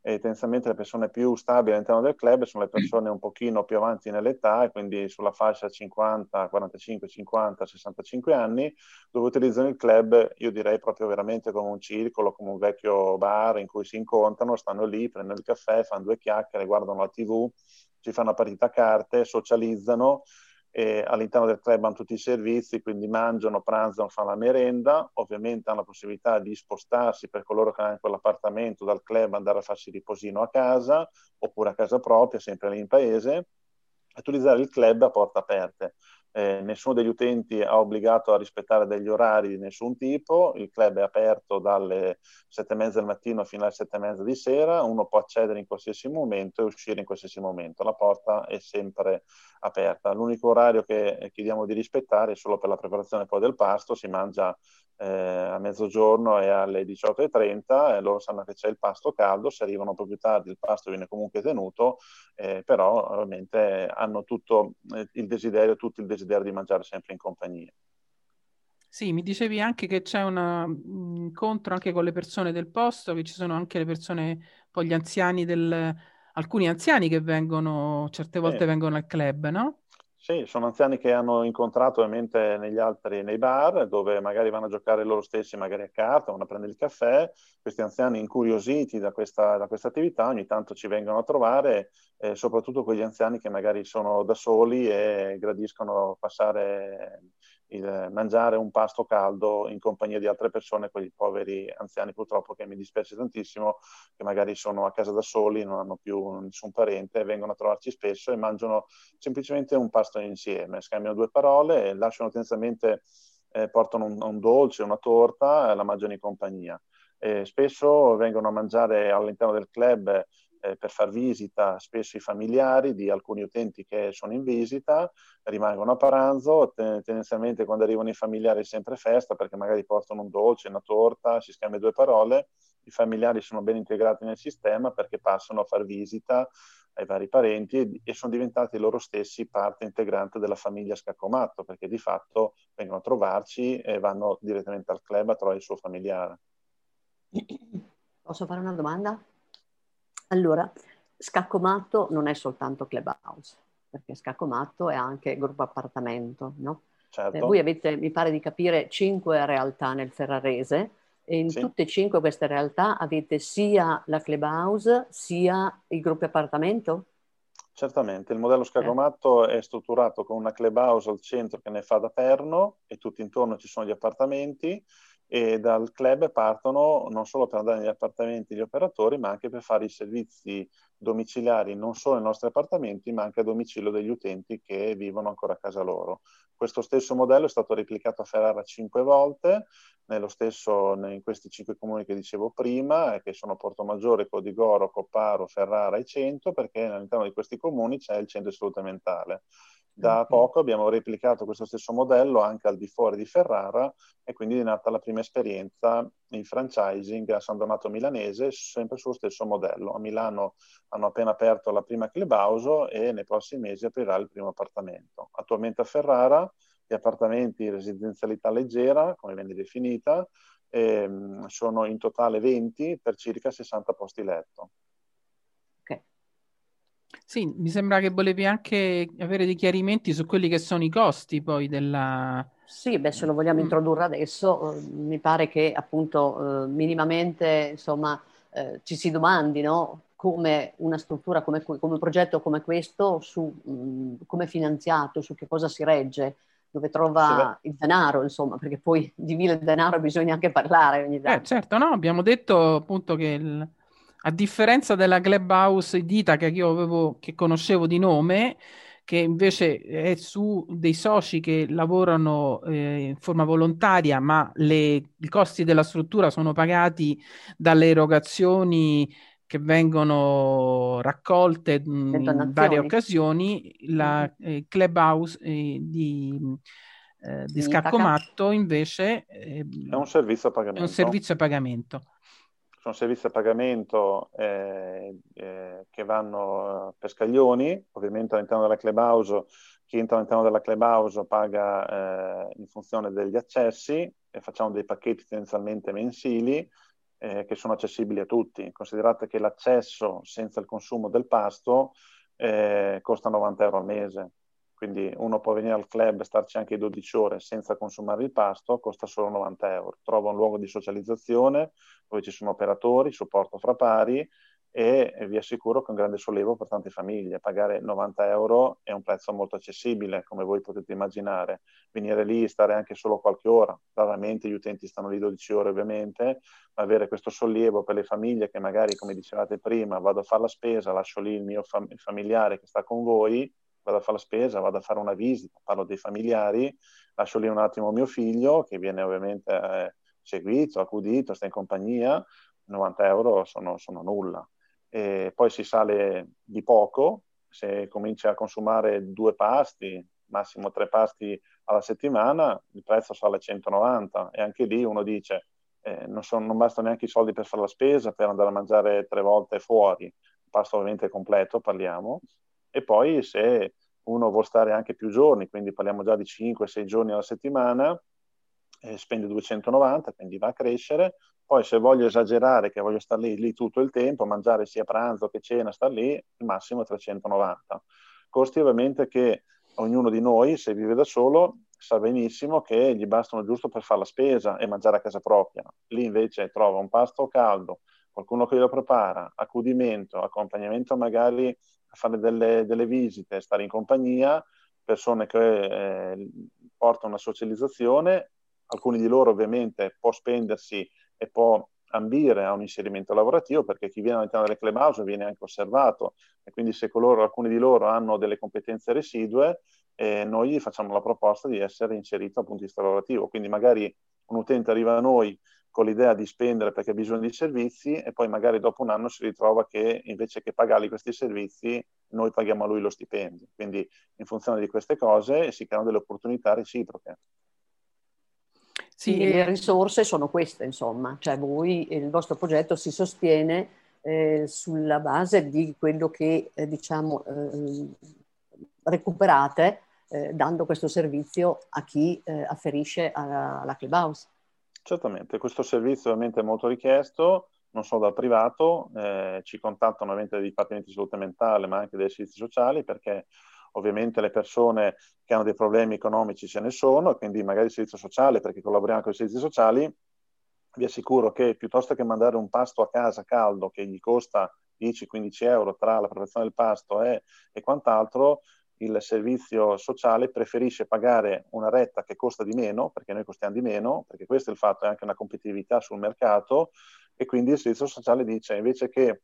e tendenzialmente le persone più stabili all'interno del club sono le persone un pochino più avanti nell'età e quindi sulla fascia 50, 45, 50, 65 anni, dove utilizzano il club, io direi proprio veramente come un circolo, come un vecchio bar in cui si incontrano, stanno lì, prendono il caffè, fanno due chiacchiere, guardano la tv, ci fanno una partita a carte, socializzano e all'interno del club hanno tutti i servizi, quindi mangiano, pranzano, fanno la merenda, ovviamente hanno la possibilità di spostarsi per coloro che hanno quell'appartamento dal club, andare a farsi riposino a casa oppure a casa propria, sempre lì in paese, utilizzare il club a porte aperte eh, nessuno degli utenti è obbligato a rispettare degli orari di nessun tipo, il club è aperto dalle sette e mezza del mattino fino alle sette e mezza di sera, uno può accedere in qualsiasi momento e uscire in qualsiasi momento, la porta è sempre aperta. L'unico orario che chiediamo di rispettare è solo per la preparazione poi del pasto, si mangia eh, a mezzogiorno e alle 18.30, eh, loro sanno che c'è il pasto caldo, se arrivano più tardi il pasto viene comunque tenuto, eh, però ovviamente hanno tutto eh, il desiderio, tutto il desiderio di mangiare sempre in compagnia. Sì, mi dicevi anche che c'è un incontro anche con le persone del posto, che ci sono anche le persone, poi gli anziani del, alcuni anziani che vengono, certe volte vengono al club, no? Sì, sono anziani che hanno incontrato ovviamente negli altri, nei bar, dove magari vanno a giocare loro stessi, magari a carta, vanno a prendere il caffè. Questi anziani incuriositi da questa, da questa attività ogni tanto ci vengono a trovare, eh, soprattutto quegli anziani che magari sono da soli e gradiscono passare il mangiare un pasto caldo in compagnia di altre persone, quegli poveri anziani purtroppo che mi dispiace tantissimo, che magari sono a casa da soli, non hanno più nessun parente, vengono a trovarci spesso e mangiano semplicemente un pasto insieme, scambiano due parole e lasciano tendenzialmente, eh, portano un, un, dolce, una torta la mangiano in compagnia. E spesso vengono a mangiare all'interno del club eh, per far visita spesso i familiari di alcuni utenti che sono in visita, rimangono a pranzo, tendenzialmente quando arrivano i familiari è sempre festa perché magari portano un dolce, una torta, si scambia due parole, i familiari sono ben integrati nel sistema perché passano a far visita ai vari parenti e, e sono diventati loro stessi parte integrante della famiglia Scaccomatto perché di fatto vengono a trovarci e vanno direttamente al club a trovare il suo familiare. Posso fare una domanda? Allora, Scaccomatto non è soltanto Clubhouse, perché Scaccomatto è anche gruppo appartamento, no? Certo. Eh, voi avete, mi pare di capire, cinque realtà nel Ferrarese e in sì. tutte e cinque queste realtà avete sia la Clubhouse sia i gruppi appartamento? Certamente, il modello Scagomatto eh. è strutturato con una clubhouse al centro che ne fa da perno e tutti intorno ci sono gli appartamenti e dal club partono non solo per andare negli appartamenti gli operatori, ma anche per fare i servizi domiciliari non solo nei nostri appartamenti, ma anche a domicilio degli utenti che vivono ancora a casa loro. Questo stesso modello è stato replicato a Ferrara cinque volte, stesso, in questi cinque comuni che dicevo prima, che sono Portomaggiore, Codigoro, Copparo, Ferrara e Cento, perché all'interno di questi comuni c'è il centro di salute mentale. Da poco abbiamo replicato questo stesso modello anche al di fuori di Ferrara e quindi è nata la prima esperienza in franchising a San Donato Milanese, sempre sullo stesso modello. A Milano hanno appena aperto la prima clubhouse e nei prossimi mesi aprirà il primo appartamento. Attualmente a Ferrara gli appartamenti residenzialità leggera, come viene definita, ehm, sono in totale 20 per circa 60 posti letto. Sì, mi sembra che volevi anche avere dei chiarimenti su quelli che sono i costi poi della... Sì, beh, se lo vogliamo mm. introdurre adesso, eh, mi pare che appunto eh, minimamente, insomma, eh, ci si domandi, no? Come una struttura, come, come un progetto come questo, su mm, come è finanziato, su che cosa si regge, dove trova sì, il denaro, insomma, perché poi di vil denaro bisogna anche parlare ogni tanto. Eh, certo, no, abbiamo detto appunto che il A differenza della Clubhouse di Itaca che io avevo, che conoscevo di nome, che invece è su dei soci che lavorano eh, in forma volontaria, ma le, i costi della struttura sono pagati dalle erogazioni che vengono raccolte mh, in varie occasioni. La mm-hmm. eh, Clubhouse eh, di, eh, di Scaccomatto invece è un servizio a pagamento. Sono servizi a pagamento eh, eh, che vanno per scaglioni, ovviamente all'interno della clubhouse, chi entra all'interno della clubhouse paga eh, in funzione degli accessi e facciamo dei pacchetti tendenzialmente mensili eh, che sono accessibili a tutti. Considerate che l'accesso senza il consumo del pasto eh, costa 90 euro al mese, quindi uno può venire al club e starci anche 12 ore senza consumare il pasto, costa solo 90 euro. Trova un luogo di socializzazione dove ci sono operatori, supporto fra pari e vi assicuro che è un grande sollievo per tante famiglie. Pagare 90 euro è un prezzo molto accessibile, come voi potete immaginare. Venire lì, stare anche solo qualche ora, raramente gli utenti stanno lì 12 ore ovviamente, ma avere questo sollievo per le famiglie che magari, come dicevate prima, vado a fare la spesa, lascio lì il mio fam- familiare che sta con voi, vado a fare la spesa, vado a fare una visita, parlo dei familiari, lascio lì un attimo mio figlio che viene ovviamente eh, seguito, accudito, sta in compagnia, 90 euro sono, sono nulla. E poi si sale di poco, se cominci a consumare due pasti, massimo tre pasti alla settimana, il prezzo sale a 190 e anche lì uno dice eh, non, sono, non bastano neanche i soldi per fare la spesa, per andare a mangiare tre volte fuori, pasto ovviamente completo parliamo, e poi se uno vuole stare anche più giorni, quindi parliamo già di 5-6 giorni alla settimana, eh, spende 290, quindi va a crescere. Poi se voglio esagerare, che voglio stare lì, lì tutto il tempo, mangiare sia pranzo che cena, star lì, il massimo è 390. Costi ovviamente che ognuno di noi, se vive da solo, sa benissimo che gli bastano giusto per fare la spesa e mangiare a casa propria. Lì invece trova un pasto caldo, qualcuno che lo prepara, accudimento, accompagnamento magari a fare delle, delle visite, stare in compagnia, persone che eh, portano una socializzazione, alcuni di loro ovviamente può spendersi e può ambire a un inserimento lavorativo perché chi viene all'interno delle clubhouse viene anche osservato. E quindi se coloro, alcuni di loro hanno delle competenze residue eh, noi gli facciamo la proposta di essere inserito dal punto di vista lavorativo. Quindi magari un utente arriva a noi con l'idea di spendere perché ha bisogno di servizi e poi magari dopo un anno si ritrova che invece che pagargli questi servizi noi paghiamo a lui lo stipendio. Quindi in funzione di queste cose si creano delle opportunità reciproche. Sì, e le risorse sono queste, insomma, cioè voi, il vostro progetto si sostiene eh, sulla base di quello che eh, diciamo eh, recuperate eh, dando questo servizio a chi eh, afferisce alla, alla Clubhouse. Certamente, questo servizio ovviamente è molto richiesto, non solo dal privato, eh, ci contattano ovviamente dei dipartimenti di salute mentale, ma anche dei servizi sociali, perché ovviamente le persone che hanno dei problemi economici ce ne sono, quindi magari il servizio sociale, perché collaboriamo con i servizi sociali, vi assicuro che piuttosto che mandare un pasto a casa caldo che gli costa 10-15 euro tra la preparazione del pasto e, e quant'altro, il servizio sociale preferisce pagare una retta che costa di meno, perché noi costiamo di meno, perché questo è il fatto, è anche una competitività sul mercato, e quindi il servizio sociale dice invece che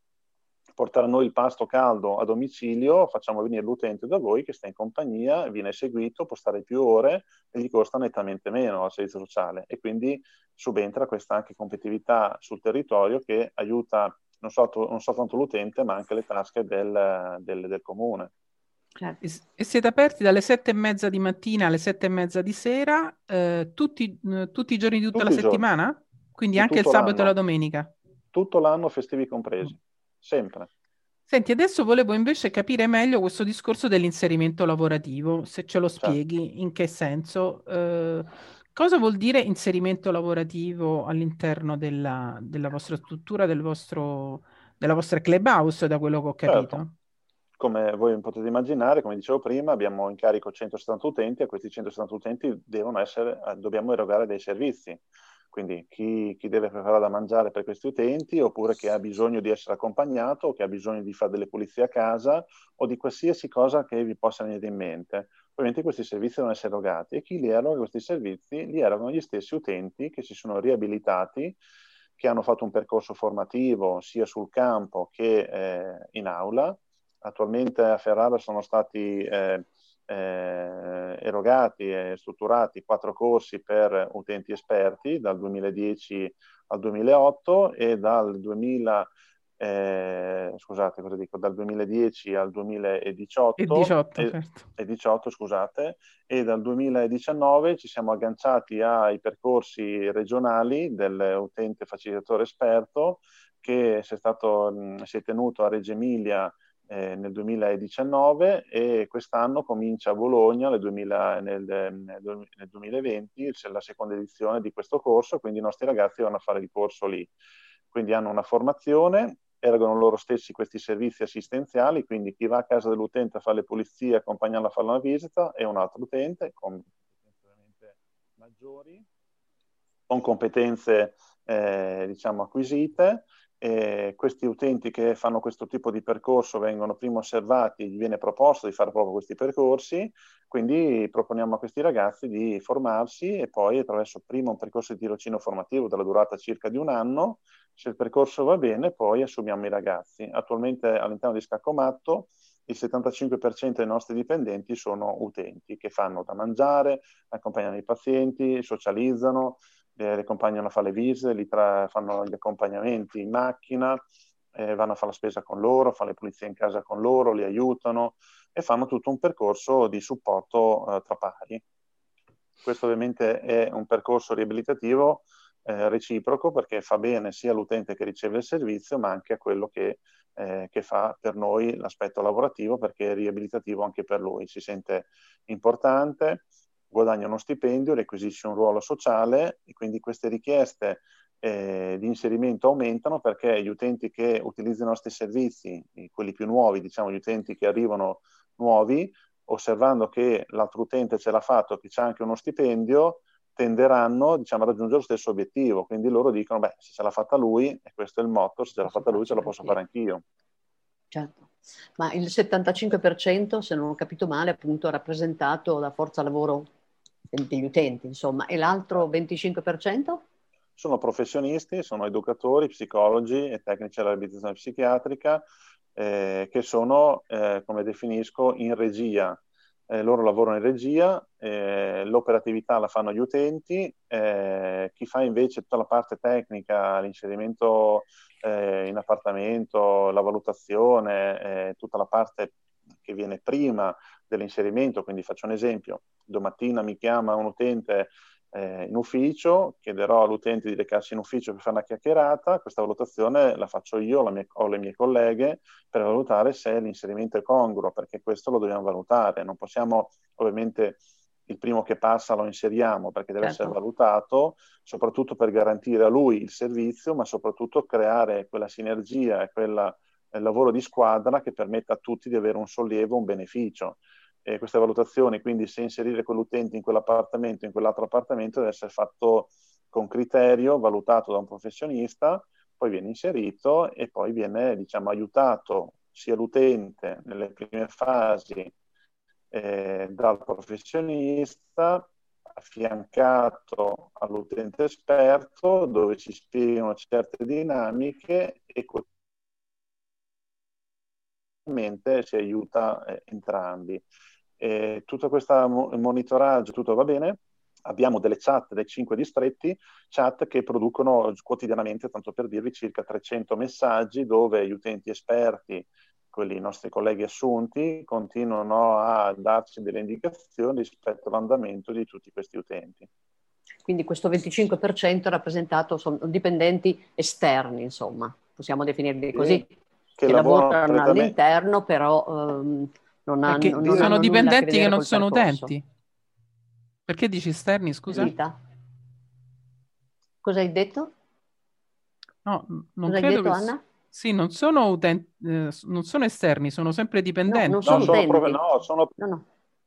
portare a noi il pasto caldo a domicilio, facciamo venire l'utente da voi che sta in compagnia, viene seguito, può stare più ore e gli costa nettamente meno al servizio sociale e quindi subentra questa anche competitività sul territorio che aiuta non, so, non soltanto l'utente ma anche le tasche del, del, del comune. Certo. E siete aperti dalle sette e mezza di mattina alle sette e mezza di sera, eh, tutti, eh, tutti, i giorni di tutta tutti la settimana? Quindi anche il sabato l'anno. e la domenica? Tutto l'anno, festivi compresi, mm. sempre. Senti, adesso volevo invece capire meglio questo discorso dell'inserimento lavorativo, se ce lo certo. spieghi, certo. in che senso. Eh, cosa vuol dire inserimento lavorativo all'interno della, della vostra struttura, del vostro, della vostra clubhouse, da quello che ho capito? Certo come voi potete immaginare, come dicevo prima, abbiamo in carico 170 utenti, a questi 170 utenti essere, eh, dobbiamo erogare dei servizi. Quindi chi, chi, deve preparare da mangiare per questi utenti, oppure chi ha bisogno di essere accompagnato, che ha bisogno di fare delle pulizie a casa, o di qualsiasi cosa che vi possa venire in mente. Ovviamente questi servizi devono essere erogati e chi li eroga questi servizi li erogano gli stessi utenti che si sono riabilitati che hanno fatto un percorso formativo sia sul campo che eh, in aula. Attualmente a Ferrara sono stati eh, eh, erogati e strutturati quattro corsi per utenti esperti dal 2010 al 2008 e dal 2000 eh, scusate, cosa dico, dal 2010 al 2018 e 18, e, certo. e 18, scusate, e dal 2019 ci siamo agganciati ai percorsi regionali dell'utente facilitatore esperto che si è, stato, si è tenuto a Reggio Emilia eh, nel 2019 e quest'anno comincia a Bologna nel, 2000, nel, nel 2020, c'è la seconda edizione di questo corso, quindi i nostri ragazzi vanno a fare il corso lì. Quindi hanno una formazione erogano loro stessi questi servizi assistenziali, quindi chi va a casa dell'utente a fare le pulizie, accompagnarlo a fare una visita, è un altro utente con competenze maggiori, con competenze eh, diciamo acquisite. E questi utenti che fanno questo tipo di percorso vengono prima osservati, gli viene proposto di fare proprio questi percorsi, quindi proponiamo a questi ragazzi di formarsi e poi attraverso prima un percorso di tirocinio formativo della durata circa di un anno se il percorso va bene, poi assumiamo i ragazzi. Attualmente all'interno di Scaccomatto il 75% dei nostri dipendenti sono utenti che fanno da mangiare, accompagnano i pazienti, socializzano, eh, li accompagnano a fare le visite, li tra- fanno gli accompagnamenti in macchina, eh, vanno a fare la spesa con loro, fanno le pulizie in casa con loro, li aiutano e fanno tutto un percorso di supporto eh, tra pari. Questo ovviamente è un percorso riabilitativo eh, reciproco perché fa bene sia all'utente che riceve il servizio, ma anche a quello che, eh, che, fa per noi l'aspetto lavorativo perché è riabilitativo anche per lui. Si sente importante, guadagna uno stipendio, requisisce un ruolo sociale e quindi queste richieste eh, di inserimento aumentano perché gli utenti che utilizzano i nostri servizi, quelli più nuovi, diciamo gli utenti che arrivano nuovi, osservando che l'altro utente ce l'ha fatto, che c'è anche uno stipendio, tenderanno diciamo, a raggiungere lo stesso obiettivo. Quindi loro dicono, beh, se ce l'ha fatta lui, e questo è il motto, se ce l'ha fatta lui ce la posso fare anch'io. Certo, ma il 75%, se non ho capito male, appunto, è rappresentato da forza lavoro degli utenti, insomma, e l'altro 25%? Sono professionisti, sono educatori, psicologi e tecnici della riabilitazione psichiatrica eh, che sono, eh, come definisco, in regia eh, loro lavorano in regia, eh, l'operatività la fanno gli utenti, eh, chi fa invece tutta la parte tecnica, l'inserimento eh, in appartamento, la valutazione, eh, tutta la parte che viene prima dell'inserimento, quindi faccio un esempio, domattina mi chiama un utente eh, in ufficio, chiederò all'utente di recarsi in ufficio per fare una chiacchierata, questa valutazione la faccio io la mia, o le mie colleghe per valutare se l'inserimento è congruo, perché questo lo dobbiamo valutare, non possiamo ovviamente il primo che passa lo inseriamo perché deve certo. essere valutato, soprattutto per garantire a lui il servizio, ma soprattutto creare quella sinergia e quel lavoro di squadra che permetta a tutti di avere un sollievo, un beneficio eh, queste valutazioni, quindi se inserire quell'utente in quell'appartamento, in quell'altro appartamento, deve essere fatto con criterio, valutato da un professionista, poi viene inserito e poi viene diciamo, aiutato sia l'utente nelle prime fasi eh, dal professionista, affiancato all'utente esperto, dove si spiegano certe dinamiche e quotidianamente si aiuta eh, entrambi. E tutto questo monitoraggio, tutto va bene? Abbiamo delle chat dai cinque distretti, chat che producono quotidianamente, tanto per dirvi, circa 300 messaggi dove gli utenti esperti, quelli nostri colleghi assunti, continuano a darci delle indicazioni rispetto all'andamento di tutti questi utenti. Quindi questo 25% è rappresentato sono dipendenti esterni, insomma, possiamo definirli così, che, che lavorano all'interno, però... Um, non ha, non, non sono dipendenti che non sono percorso. utenti. Perché dici esterni, scusa? Vita. Cosa hai detto? No, non Cosa credo detto, che... Anna? Sì, non sono, utenti, eh, non sono esterni, sono sempre dipendenti. No, non sono, no, sono, proprio, no, sono... No,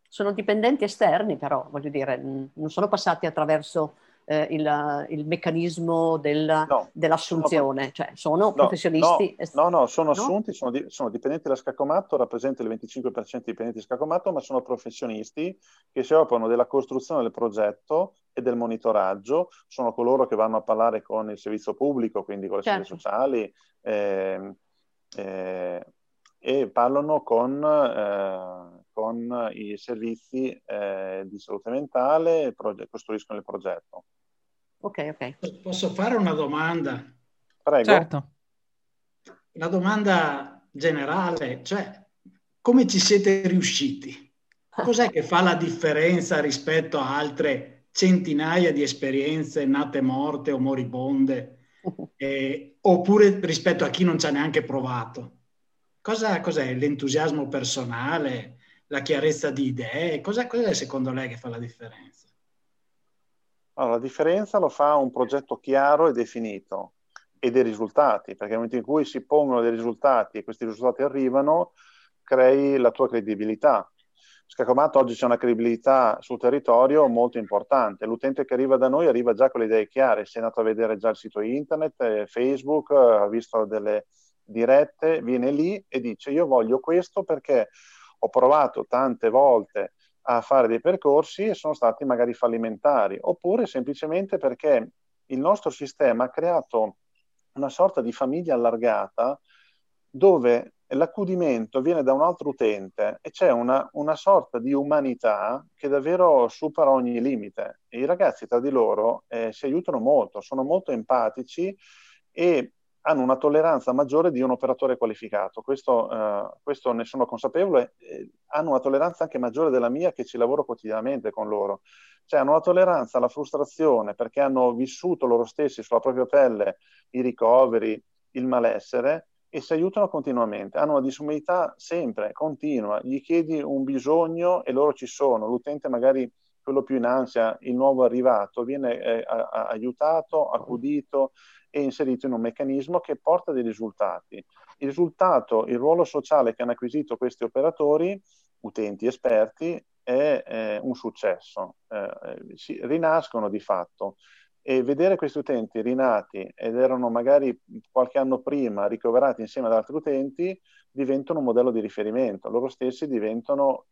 sono dipendenti esterni, però, voglio dire, non sono passati attraverso eh, il, il, meccanismo del, no, dell'assunzione, sono, cioè sono no, professionisti. No, no, sono assunti, sono, di, sono, dipendenti da Scaccomatto, rappresentano il 25% di dipendenti di Scaccomatto, ma sono professionisti che si occupano della costruzione del progetto e del monitoraggio, sono coloro che vanno a parlare con il servizio pubblico, quindi con le certo. servizi sociali, eh, eh, e parlano con, eh, con i servizi eh, di salute mentale e proge- costruiscono il progetto. Ok, ok. Posso fare una domanda? Prego. Certo. La domanda generale, cioè, come ci siete riusciti? Cos'è che fa la differenza rispetto a altre centinaia di esperienze nate morte o moribonde? Eh, oppure rispetto a chi non ci ha neanche provato? Cosa, cos'è l'entusiasmo personale, la chiarezza di idee? Cos'è, cos'è secondo lei che fa la differenza? Allora, la differenza lo fa un progetto chiaro e definito e dei risultati, perché nel momento in cui si pongono dei risultati e questi risultati arrivano, crei la tua credibilità. Scacomato oggi c'è una credibilità sul territorio molto importante. L'utente che arriva da noi arriva già con le idee chiare, si è andato a vedere già il sito internet, eh, Facebook, ha visto delle dirette, viene lì e dice io voglio questo perché ho provato tante volte a fare dei percorsi e sono stati magari fallimentari, oppure semplicemente perché il nostro sistema ha creato una sorta di famiglia allargata dove l'accudimento viene da un altro utente e c'è una, una, sorta di umanità che davvero supera ogni limite. E I ragazzi tra di loro eh, si aiutano molto, sono molto empatici e hanno una tolleranza maggiore di un operatore qualificato. Questo, eh, questo ne sono consapevole. Eh, hanno una tolleranza anche maggiore della mia che ci lavoro quotidianamente con loro. Cioè hanno una tolleranza alla frustrazione perché hanno vissuto loro stessi sulla propria pelle i ricoveri, il malessere e si aiutano continuamente. Hanno una disponibilità sempre, continua. Gli chiedi un bisogno e loro ci sono. L'utente magari quello più in ansia, il nuovo arrivato, viene eh, aiutato, accudito, e inserito in un meccanismo che porta dei risultati. Il risultato, il ruolo sociale che hanno acquisito questi operatori, utenti esperti, è eh, un successo. Eh, si, rinascono di fatto e vedere questi utenti rinati ed erano magari qualche anno prima ricoverati insieme ad altri utenti diventano un modello di riferimento. Loro stessi diventano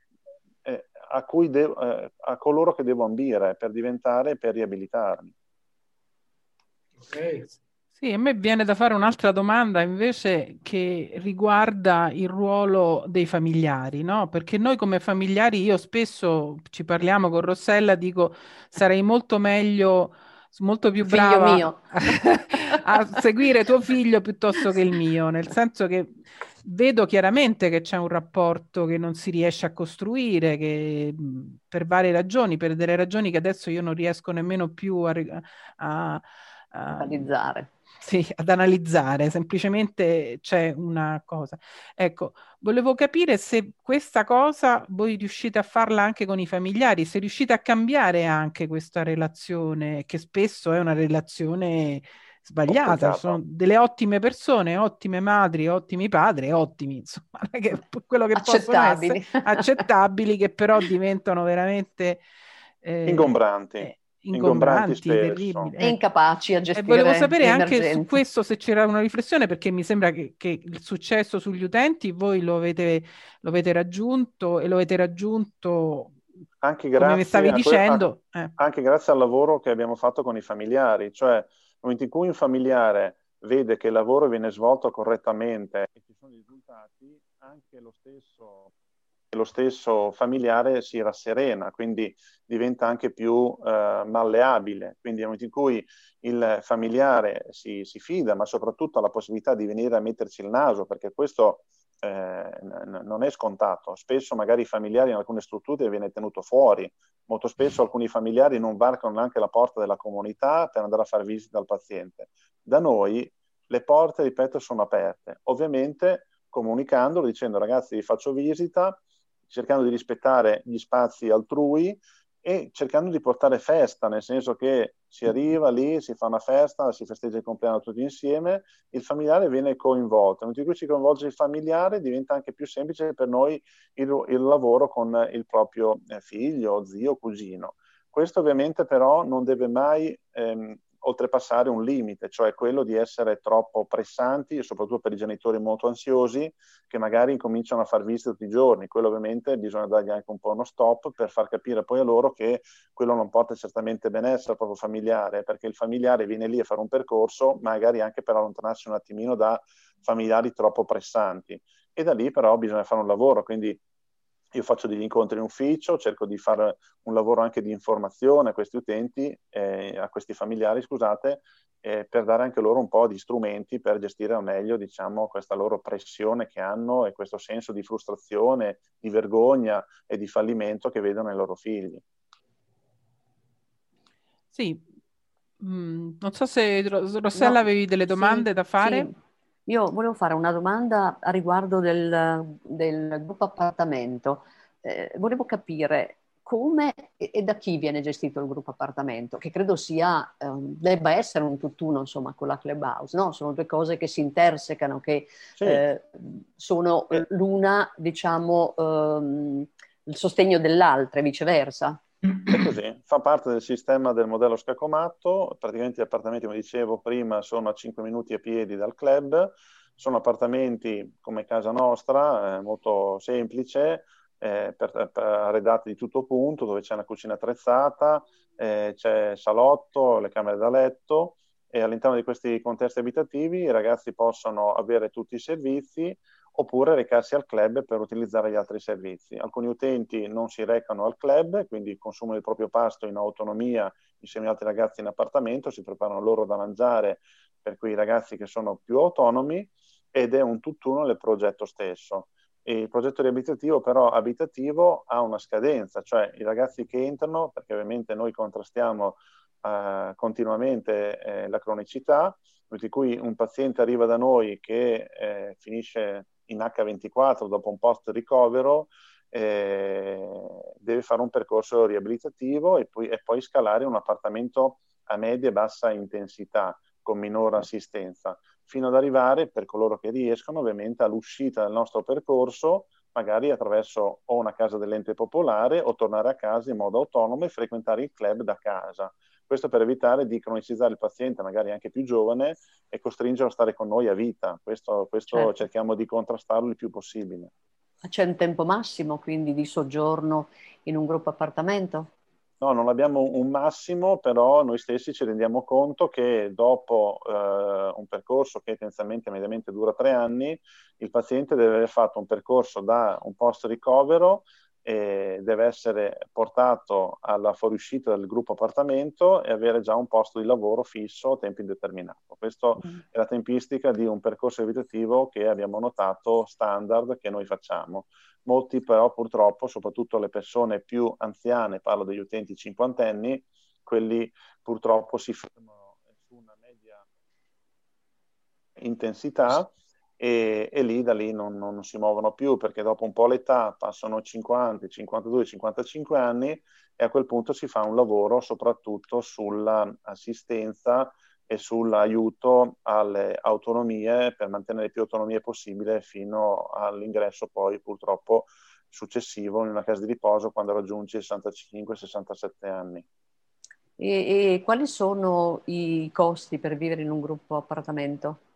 eh, a, de- eh, a coloro che devo ambire per diventare e per riabilitarmi. Ok. Sì, a me viene da fare un'altra domanda invece che riguarda il ruolo dei familiari, no? Perché noi come familiari, io spesso ci parliamo con Rossella, dico sarei molto meglio, molto più brava a seguire tuo figlio piuttosto che il mio, nel senso che vedo chiaramente che c'è un rapporto che non si riesce a costruire, che per varie ragioni, per delle ragioni che adesso io non riesco nemmeno più a, a, analizzare sì, ad analizzare, semplicemente c'è una cosa. Ecco, volevo capire se questa cosa voi riuscite a farla anche con i familiari, se riuscite a cambiare anche questa relazione, che spesso è una relazione sbagliata, sono delle ottime persone, ottime madri, ottimi padri, ottimi, insomma, che, quello che accettabili. possono essere accettabili, che però diventano veramente eh, ingombranti. Eh, ingombranti, terribili. E incapaci a gestire. E volevo sapere anche su questo se c'era una riflessione, perché mi sembra che, che il successo sugli utenti voi lo avete, lo avete raggiunto e lo avete raggiunto anche grazie, come stavi dicendo. Que- eh. Anche grazie al lavoro che abbiamo fatto con i familiari, cioè nel momento in cui un familiare vede che il lavoro viene svolto correttamente e ci sono i risultati, anche lo stesso lo stesso familiare si rasserena, quindi diventa anche più eh, malleabile. Quindi nel momento in cui il familiare si, si, fida, ma soprattutto ha la possibilità di venire a metterci il naso, perché questo eh, n- non è scontato. Spesso magari i familiari in alcune strutture viene tenuto fuori, molto spesso alcuni familiari non varcano neanche la porta della comunità per andare a fare visita al paziente. Da noi le porte, ripeto, sono aperte. Ovviamente comunicandolo, dicendo ragazzi vi faccio visita, cercando di rispettare gli spazi altrui e cercando di portare festa, nel senso che si arriva lì, si fa una festa, si festeggia il compleanno tutti insieme, il familiare viene coinvolto. Nel momento in cui si coinvolge il familiare diventa anche più semplice per noi il, il lavoro con il proprio eh, figlio, zio, cugino. Questo ovviamente però non deve mai ehm, oltrepassare un limite, cioè quello di essere troppo pressanti soprattutto per i genitori molto ansiosi che magari incominciano a far visite tutti i giorni. Quello ovviamente bisogna dargli anche un po' uno stop per far capire poi a loro che quello non porta certamente benessere al proprio familiare, perché il familiare viene lì a fare un percorso magari anche per allontanarsi un attimino da familiari troppo pressanti. E da lì però bisogna fare un lavoro, quindi io faccio degli incontri in ufficio, cerco di fare un lavoro anche di informazione a questi utenti, eh, a questi familiari, scusate, eh, per dare anche loro un po' di strumenti per gestire al meglio, diciamo, questa loro pressione che hanno e questo senso di frustrazione, di vergogna e di fallimento che vedono nei loro figli. Sì, mm, non so se Rossella no, avevi delle domande sì, da fare. Sì. Io volevo fare una domanda a riguardo del, del gruppo appartamento. Eh, volevo capire come e, da chi viene gestito il gruppo appartamento, che credo sia, eh, debba essere un tutt'uno insomma con la clubhouse, no? Sono due cose che si intersecano, che sì. eh, sono l'una, diciamo, ehm, il sostegno dell'altra e viceversa. Così, fa parte del sistema del modello scaccomatto, praticamente gli appartamenti, come dicevo prima, sono a 5 minuti a piedi dal club, sono appartamenti come casa nostra, eh, molto semplice, eh, per, per arredati di tutto punto, dove c'è una cucina attrezzata, eh, c'è salotto, le camere da letto. E all'interno di questi contesti abitativi i ragazzi possono avere tutti i servizi oppure recarsi al club per utilizzare gli altri servizi. Alcuni utenti non si recano al club, quindi consumano il proprio pasto in autonomia insieme agli altri ragazzi in appartamento, si preparano loro da mangiare per quei ragazzi che sono più autonomi ed è un tutt'uno del progetto stesso. Il progetto riabilitativo però abitativo ha una scadenza, cioè i ragazzi che entrano, perché ovviamente noi contrastiamo eh, continuamente eh, la cronicità, di cui un paziente arriva da noi che eh, finisce in H24 dopo un post ricovero eh, deve fare un percorso riabilitativo e poi, e poi scalare un appartamento a media e bassa intensità con minore assistenza, fino ad arrivare, per coloro che riescono, ovviamente all'uscita del nostro percorso, magari attraverso o una casa dell'ente popolare o tornare a casa in modo autonomo e frequentare il club da casa. Questo per evitare di cronicizzare il paziente, magari anche più giovane, e costringerlo a stare con noi a vita. Questo, questo certo. cerchiamo di contrastarlo il più possibile. Ma c'è un tempo massimo quindi di soggiorno in un gruppo appartamento? No, non abbiamo un massimo, però noi stessi ci rendiamo conto che dopo eh, un percorso che tendenzialmente mediamente dura tre anni, il paziente deve aver fatto un percorso da un post ricovero e deve essere portato alla fuoriuscita del gruppo appartamento e avere già un posto di lavoro fisso a tempo indeterminato. Questa mm. è la tempistica di un percorso evitativo che abbiamo notato standard che noi facciamo. Molti però purtroppo, soprattutto le persone più anziane, parlo degli utenti cinquantenni, quelli purtroppo si fermano su una media intensità e, e lì da lì non, non, si muovono più perché dopo un po' l'età passano 50, 52, 55 anni e a quel punto si fa un lavoro soprattutto sull'assistenza e sull'aiuto alle autonomie per mantenere più autonomie possibile fino all'ingresso poi purtroppo successivo in una casa di riposo quando raggiunge i 65-67 anni. E, e, quali sono i costi per vivere in un gruppo appartamento?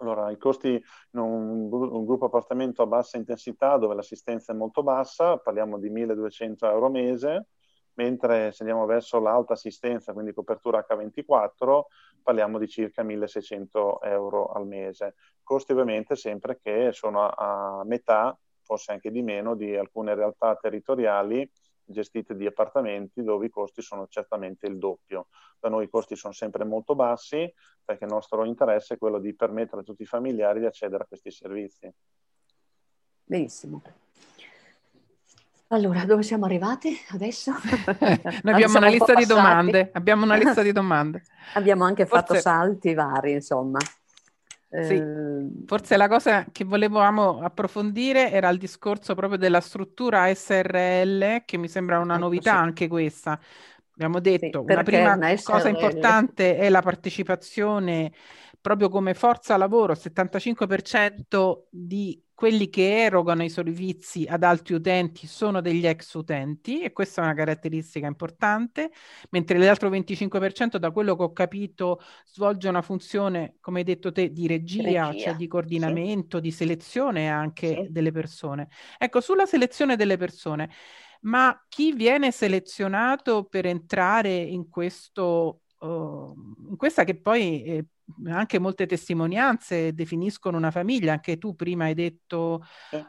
Allora, i costi in un, un, gruppo appartamento a bassa intensità dove l'assistenza è molto bassa, parliamo di 1200 euro mese, mentre se andiamo verso l'alta assistenza, quindi copertura H24, parliamo di circa 1600 euro al mese. Costi ovviamente sempre che sono a, a metà, forse anche di meno, di alcune realtà territoriali gestite di appartamenti dove i costi sono certamente il doppio. Da noi i costi sono sempre molto bassi perché il nostro interesse è quello di permettere a tutti i familiari di accedere a questi servizi. Benissimo. Allora, dove siamo arrivati adesso? Noi abbiamo una lista di domande. Abbiamo una lista di domande. abbiamo anche Forse... fatto salti vari, insomma. Sì, ehm, forse la cosa che volevamo approfondire era il discorso proprio della struttura SRL, che mi sembra una ecco, novità sì. anche questa. Abbiamo detto, sì, una prima una cosa importante è la partecipazione proprio come forza lavoro, 75% di quelli che erogano i servizi ad altri utenti sono degli ex utenti e questa è una caratteristica importante, mentre l'altro 25% da quello che ho capito svolge una funzione, come hai detto te, di regia, regia. cioè di coordinamento, sì. di selezione anche sì. delle persone. Ecco, sulla selezione delle persone, ma chi viene selezionato per entrare in questo in questa che poi eh, anche molte testimonianze definiscono una famiglia, anche tu prima hai detto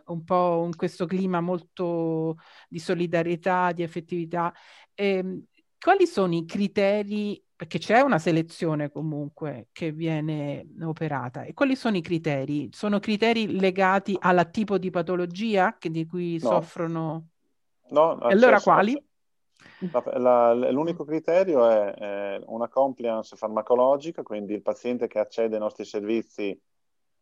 un po' in questo clima molto di solidarietà, di effettività. Eh, quali sono i criteri, perché c'è una selezione comunque che viene operata, e quali sono i criteri? Sono criteri legati al tipo di patologia che, di cui no. soffrono? No, e allora quali? La, la, l'unico criterio è, è, una compliance farmacologica, quindi il paziente che accede ai nostri servizi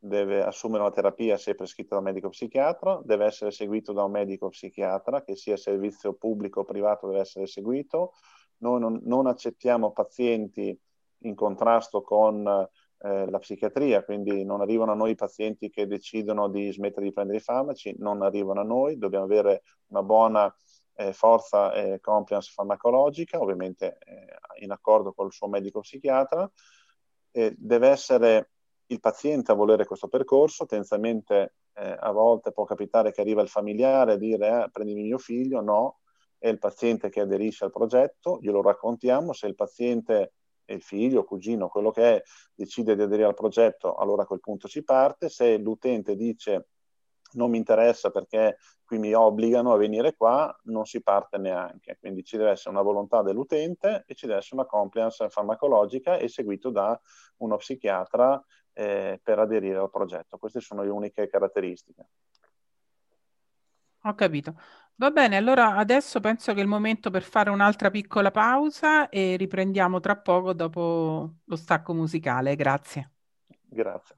deve assumere una terapia se prescritta da un medico psichiatra, deve essere seguito da un medico psichiatra, che sia servizio pubblico o privato deve essere seguito. Noi non, non accettiamo pazienti in contrasto con eh, la psichiatria, quindi non arrivano a noi pazienti che decidono di smettere di prendere i farmaci, non arrivano a noi, dobbiamo avere una buona eh, forza e compliance farmacologica, ovviamente eh, in accordo con il suo medico psichiatra. Eh, deve essere il paziente a volere questo percorso, tendenzialmente eh, a volte può capitare che arriva il familiare a dire eh, prendimi mio figlio, no, è il paziente che aderisce al progetto, glielo raccontiamo, se il paziente il figlio, cugino, quello che è, decide di aderire al progetto, allora a quel punto si parte. Se l'utente dice non mi interessa perché qui mi obbligano a venire qua, non si parte neanche. Quindi ci deve essere una volontà dell'utente e ci deve essere una compliance farmacologica e seguito da uno psichiatra eh, per aderire al progetto. Queste sono le uniche caratteristiche. Ho capito. Va bene, allora adesso penso che è il momento per fare un'altra piccola pausa e riprendiamo tra poco dopo lo stacco musicale. Grazie. Grazie.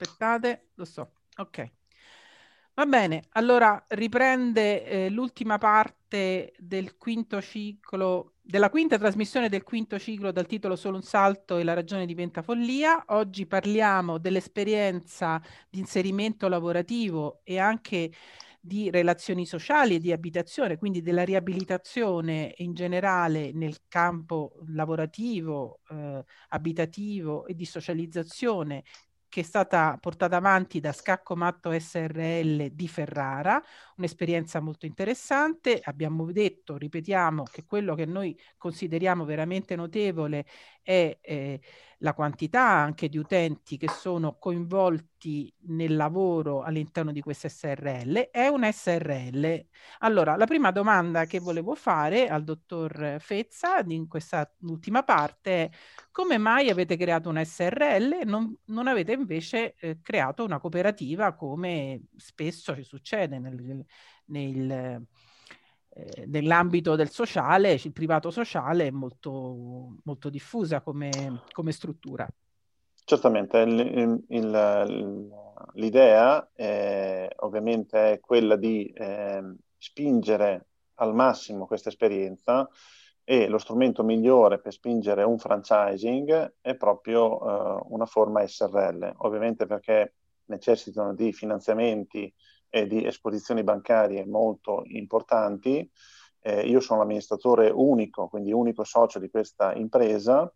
Aspettate, lo so. Ok. Va bene, allora riprende eh, l'ultima parte del quinto ciclo, della quinta trasmissione del quinto ciclo dal titolo Solo un salto e la ragione diventa follia. Oggi parliamo dell'esperienza di inserimento lavorativo e anche di relazioni sociali e di abitazione, quindi della riabilitazione in generale nel campo lavorativo, eh, abitativo e di socializzazione che è stata portata avanti da Scacco Matto SRL di Ferrara, un'esperienza molto interessante. Abbiamo detto, ripetiamo, che quello che noi consideriamo veramente notevole è eh, la quantità anche di utenti che sono coinvolti nel lavoro all'interno di questa SRL. È un SRL. Allora, la prima domanda che volevo fare al dottor Fezza in questa ultima parte è come mai avete creato una SRL e non, non avete invece eh, creato una cooperativa come spesso ci succede nel, nel eh, nell'ambito del sociale, il privato sociale è molto, molto diffusa come, come struttura. Certamente, il, il, l'idea è, ovviamente è quella di eh, spingere al massimo questa esperienza e lo strumento migliore per spingere un franchising è proprio eh, una forma SRL, ovviamente perché necessitano di finanziamenti e di esposizioni bancarie molto importanti. Eh, io sono l'amministratore unico, quindi unico socio di questa impresa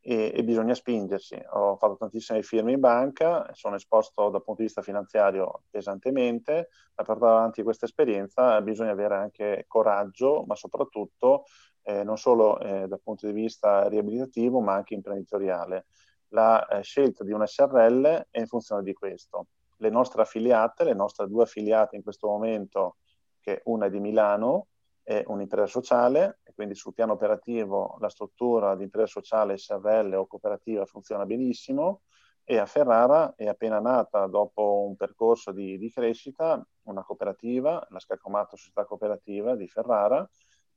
e, e, bisogna spingersi. Ho fatto tantissime firme in banca, sono esposto dal punto di vista finanziario pesantemente, ma per portare avanti questa esperienza bisogna avere anche coraggio, ma soprattutto eh, non solo eh, dal punto di vista riabilitativo, ma anche imprenditoriale. La eh, scelta di un SRL è in funzione di questo le nostre affiliate, le nostre due affiliate in questo momento, che una è di Milano, è un'impresa sociale, e quindi sul piano operativo la struttura di impresa sociale SRL o cooperativa funziona benissimo, e a Ferrara è appena nata, dopo un percorso di, di crescita, una cooperativa, la Scaccomato Società Cooperativa di Ferrara,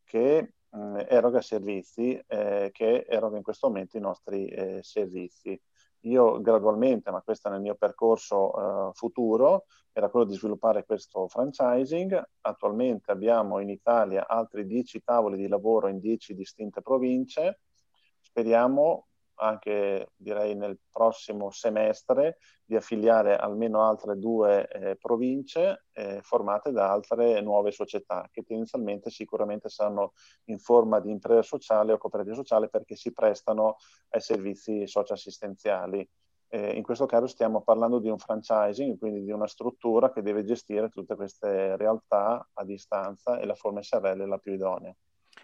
che mh, eroga servizi, eh, che eroga in questo momento i nostri eh, servizi io gradualmente, ma questo nel mio percorso uh, futuro, era quello di sviluppare questo franchising. Attualmente abbiamo in Italia altri 10 tavoli di lavoro in 10 distinte province. Speriamo anche direi nel prossimo semestre di affiliare almeno altre due eh, province eh, formate da altre nuove società che tendenzialmente sicuramente saranno in forma di impresa sociale o cooperativa sociale perché si prestano ai servizi socioassistenziali. Eh, in questo caso stiamo parlando di un franchising, quindi di una struttura che deve gestire tutte queste realtà a distanza e la forma SRL è la più idonea.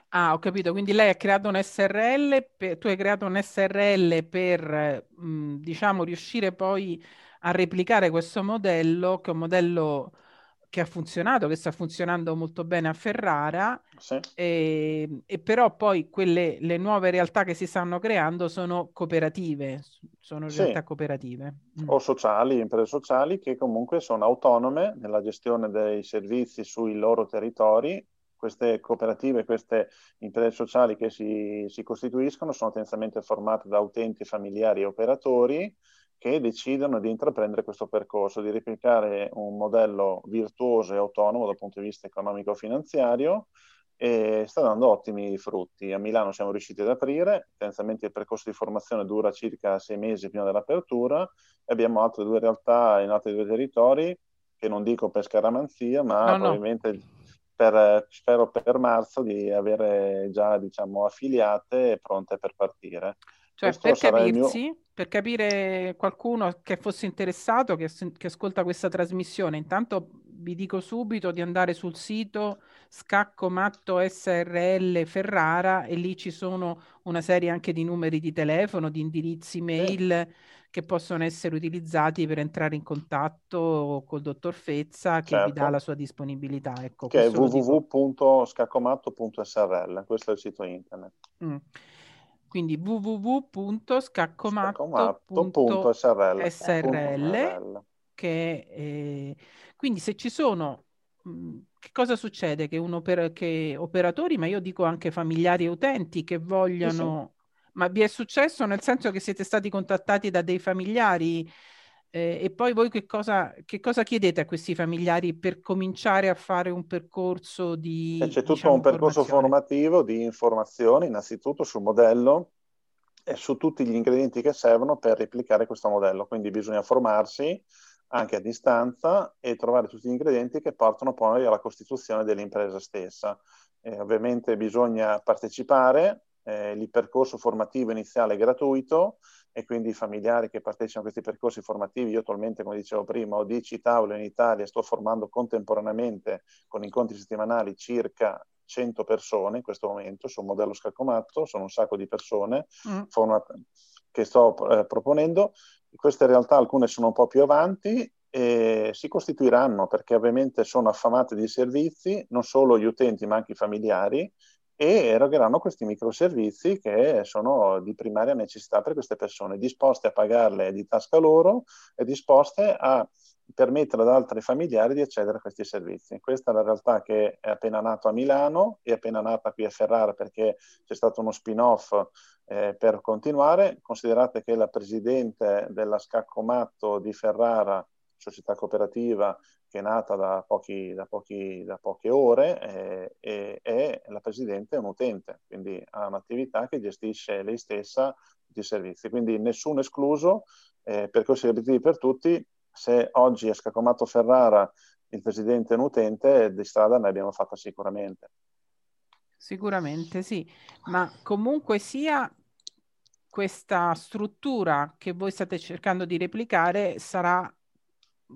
Ah, ho capito. Quindi lei ha creato un SRL, per, tu hai creato un SRL per, mh, diciamo, riuscire poi a replicare questo modello, che è un modello che ha funzionato, che sta funzionando molto bene a Ferrara, sì. e, e, però poi quelle, le nuove realtà che si stanno creando sono cooperative, sono sì. realtà cooperative. Mm. O sociali, imprese sociali che comunque sono autonome nella gestione dei servizi sui loro territori queste cooperative, queste imprese sociali che si, si, costituiscono sono tendenzialmente formate da utenti familiari e operatori che decidono di intraprendere questo percorso, di replicare un modello virtuoso e autonomo dal punto di vista economico-finanziario e sta dando ottimi frutti. A Milano siamo riusciti ad aprire, tendenzialmente il percorso di formazione dura circa sei mesi prima dell'apertura e abbiamo altre due realtà in altri due territori che non dico per scaramanzia, ma no, probabilmente no per, spero per marzo di avere già diciamo, affiliate e pronte per partire. Cioè, per capirsi, mio... per capire qualcuno che fosse interessato, che, che, ascolta questa trasmissione, intanto vi dico subito di andare sul sito Scacco Matto SRL Ferrara e lì ci sono una serie anche di numeri di telefono, di indirizzi mail. Eh che possono essere utilizzati per entrare in contatto col dottor Fezza che certo. vi dà certo. la sua disponibilità. Ecco, che è www.scaccomatto.srl, questo è il sito internet. Mm. Quindi www.scaccomatto.srl che eh, quindi se ci sono mm, che cosa succede? Che, un oper- che operatori, ma io dico anche familiari e utenti che vogliono ma vi è successo nel senso che siete stati contattati da dei familiari eh, e poi voi che cosa, che cosa, chiedete a questi familiari per cominciare a fare un percorso di... C'è tutto diciamo, un percorso formativo di informazioni, innanzitutto sul modello e su tutti gli ingredienti che servono per replicare questo modello. Quindi bisogna formarsi anche a distanza e trovare tutti gli ingredienti che portano poi alla costituzione dell'impresa stessa. Eh, ovviamente bisogna partecipare, eh, il percorso formativo iniziale è gratuito e quindi i familiari che partecipano a questi percorsi formativi, io attualmente, come dicevo prima, ho 10 tavole in Italia, sto formando contemporaneamente con incontri settimanali circa 100 persone in questo momento su un modello scalcomatto, sono un sacco di persone mm. che sto eh, proponendo. Queste realtà alcune sono un po' più avanti e si costituiranno perché ovviamente sono affamate di servizi, non solo gli utenti ma anche i familiari e erogheranno questi microservizi che sono di primaria necessità per queste persone, disposte a pagarle di tasca loro e disposte a permettere ad altri familiari di accedere a questi servizi. Questa è la realtà che è appena nata a Milano, è appena nata qui a Ferrara perché c'è stato uno spin-off eh, per continuare. Considerate che la presidente della Scaccomatto di Ferrara, società cooperativa, che è nata da, pochi, da, pochi, da poche ore eh, e, la Presidente è un utente, quindi ha un'attività che gestisce lei stessa tutti i servizi. Quindi nessuno escluso, eh, percorsi riabili per tutti. Se oggi è Scacomato Ferrara il Presidente è un utente, di strada ne abbiamo fatta sicuramente. Sicuramente sì, ma comunque sia questa struttura che voi state cercando di replicare sarà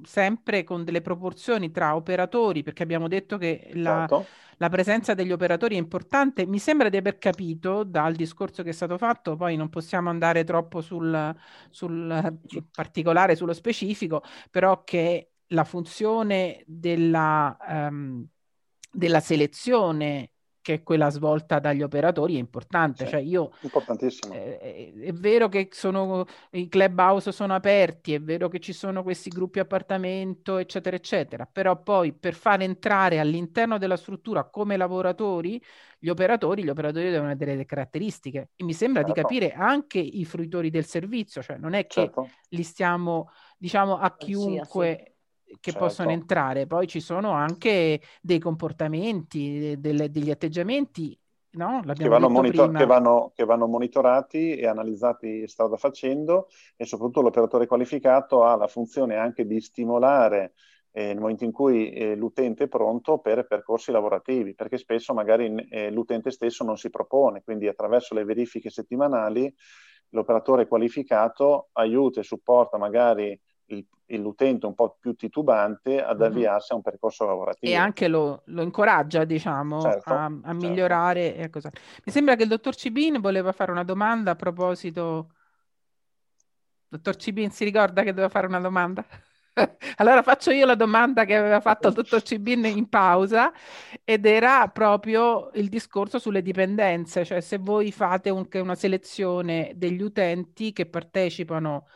sempre con delle proporzioni tra operatori, perché abbiamo detto che la, certo. la, presenza degli operatori è importante. Mi sembra di aver capito dal discorso che è stato fatto, poi non possiamo andare troppo sul, sul particolare, sullo specifico, però che la funzione della, um, della selezione che è quella svolta dagli operatori è importante. Sì, cioè io, importantissimo. Eh, è vero che sono, i clubhouse sono aperti, è vero che ci sono questi gruppi appartamento, eccetera, eccetera, però poi per far entrare all'interno della struttura come lavoratori, gli operatori, gli operatori devono avere delle caratteristiche e mi sembra certo. di capire anche i fruitori del servizio, cioè non è che certo. li stiamo, diciamo, a chiunque... Sì, sì che certo. possono entrare. Poi ci sono anche dei comportamenti, delle, degli atteggiamenti no? Che vanno, monitor- che, vanno, che vanno, monitorati e analizzati strada facendo e soprattutto l'operatore qualificato ha la funzione anche di stimolare eh, nel momento in cui eh, l'utente è pronto per percorsi lavorativi, perché spesso magari eh, l'utente stesso non si propone, quindi attraverso le verifiche settimanali l'operatore qualificato aiuta e supporta magari il, l'utente un po' più titubante ad mm-hmm. avviarsi a un percorso lavorativo. E anche lo, lo incoraggia, diciamo, certo, a, a certo. migliorare. Certo. Mi sembra che il dottor Cibin voleva fare una domanda a proposito... Dottor Cibin si ricorda che doveva fare una domanda? allora faccio io la domanda che aveva fatto il dottor Cibin in pausa ed era proprio il discorso sulle dipendenze, cioè se voi fate un, una selezione degli utenti che partecipano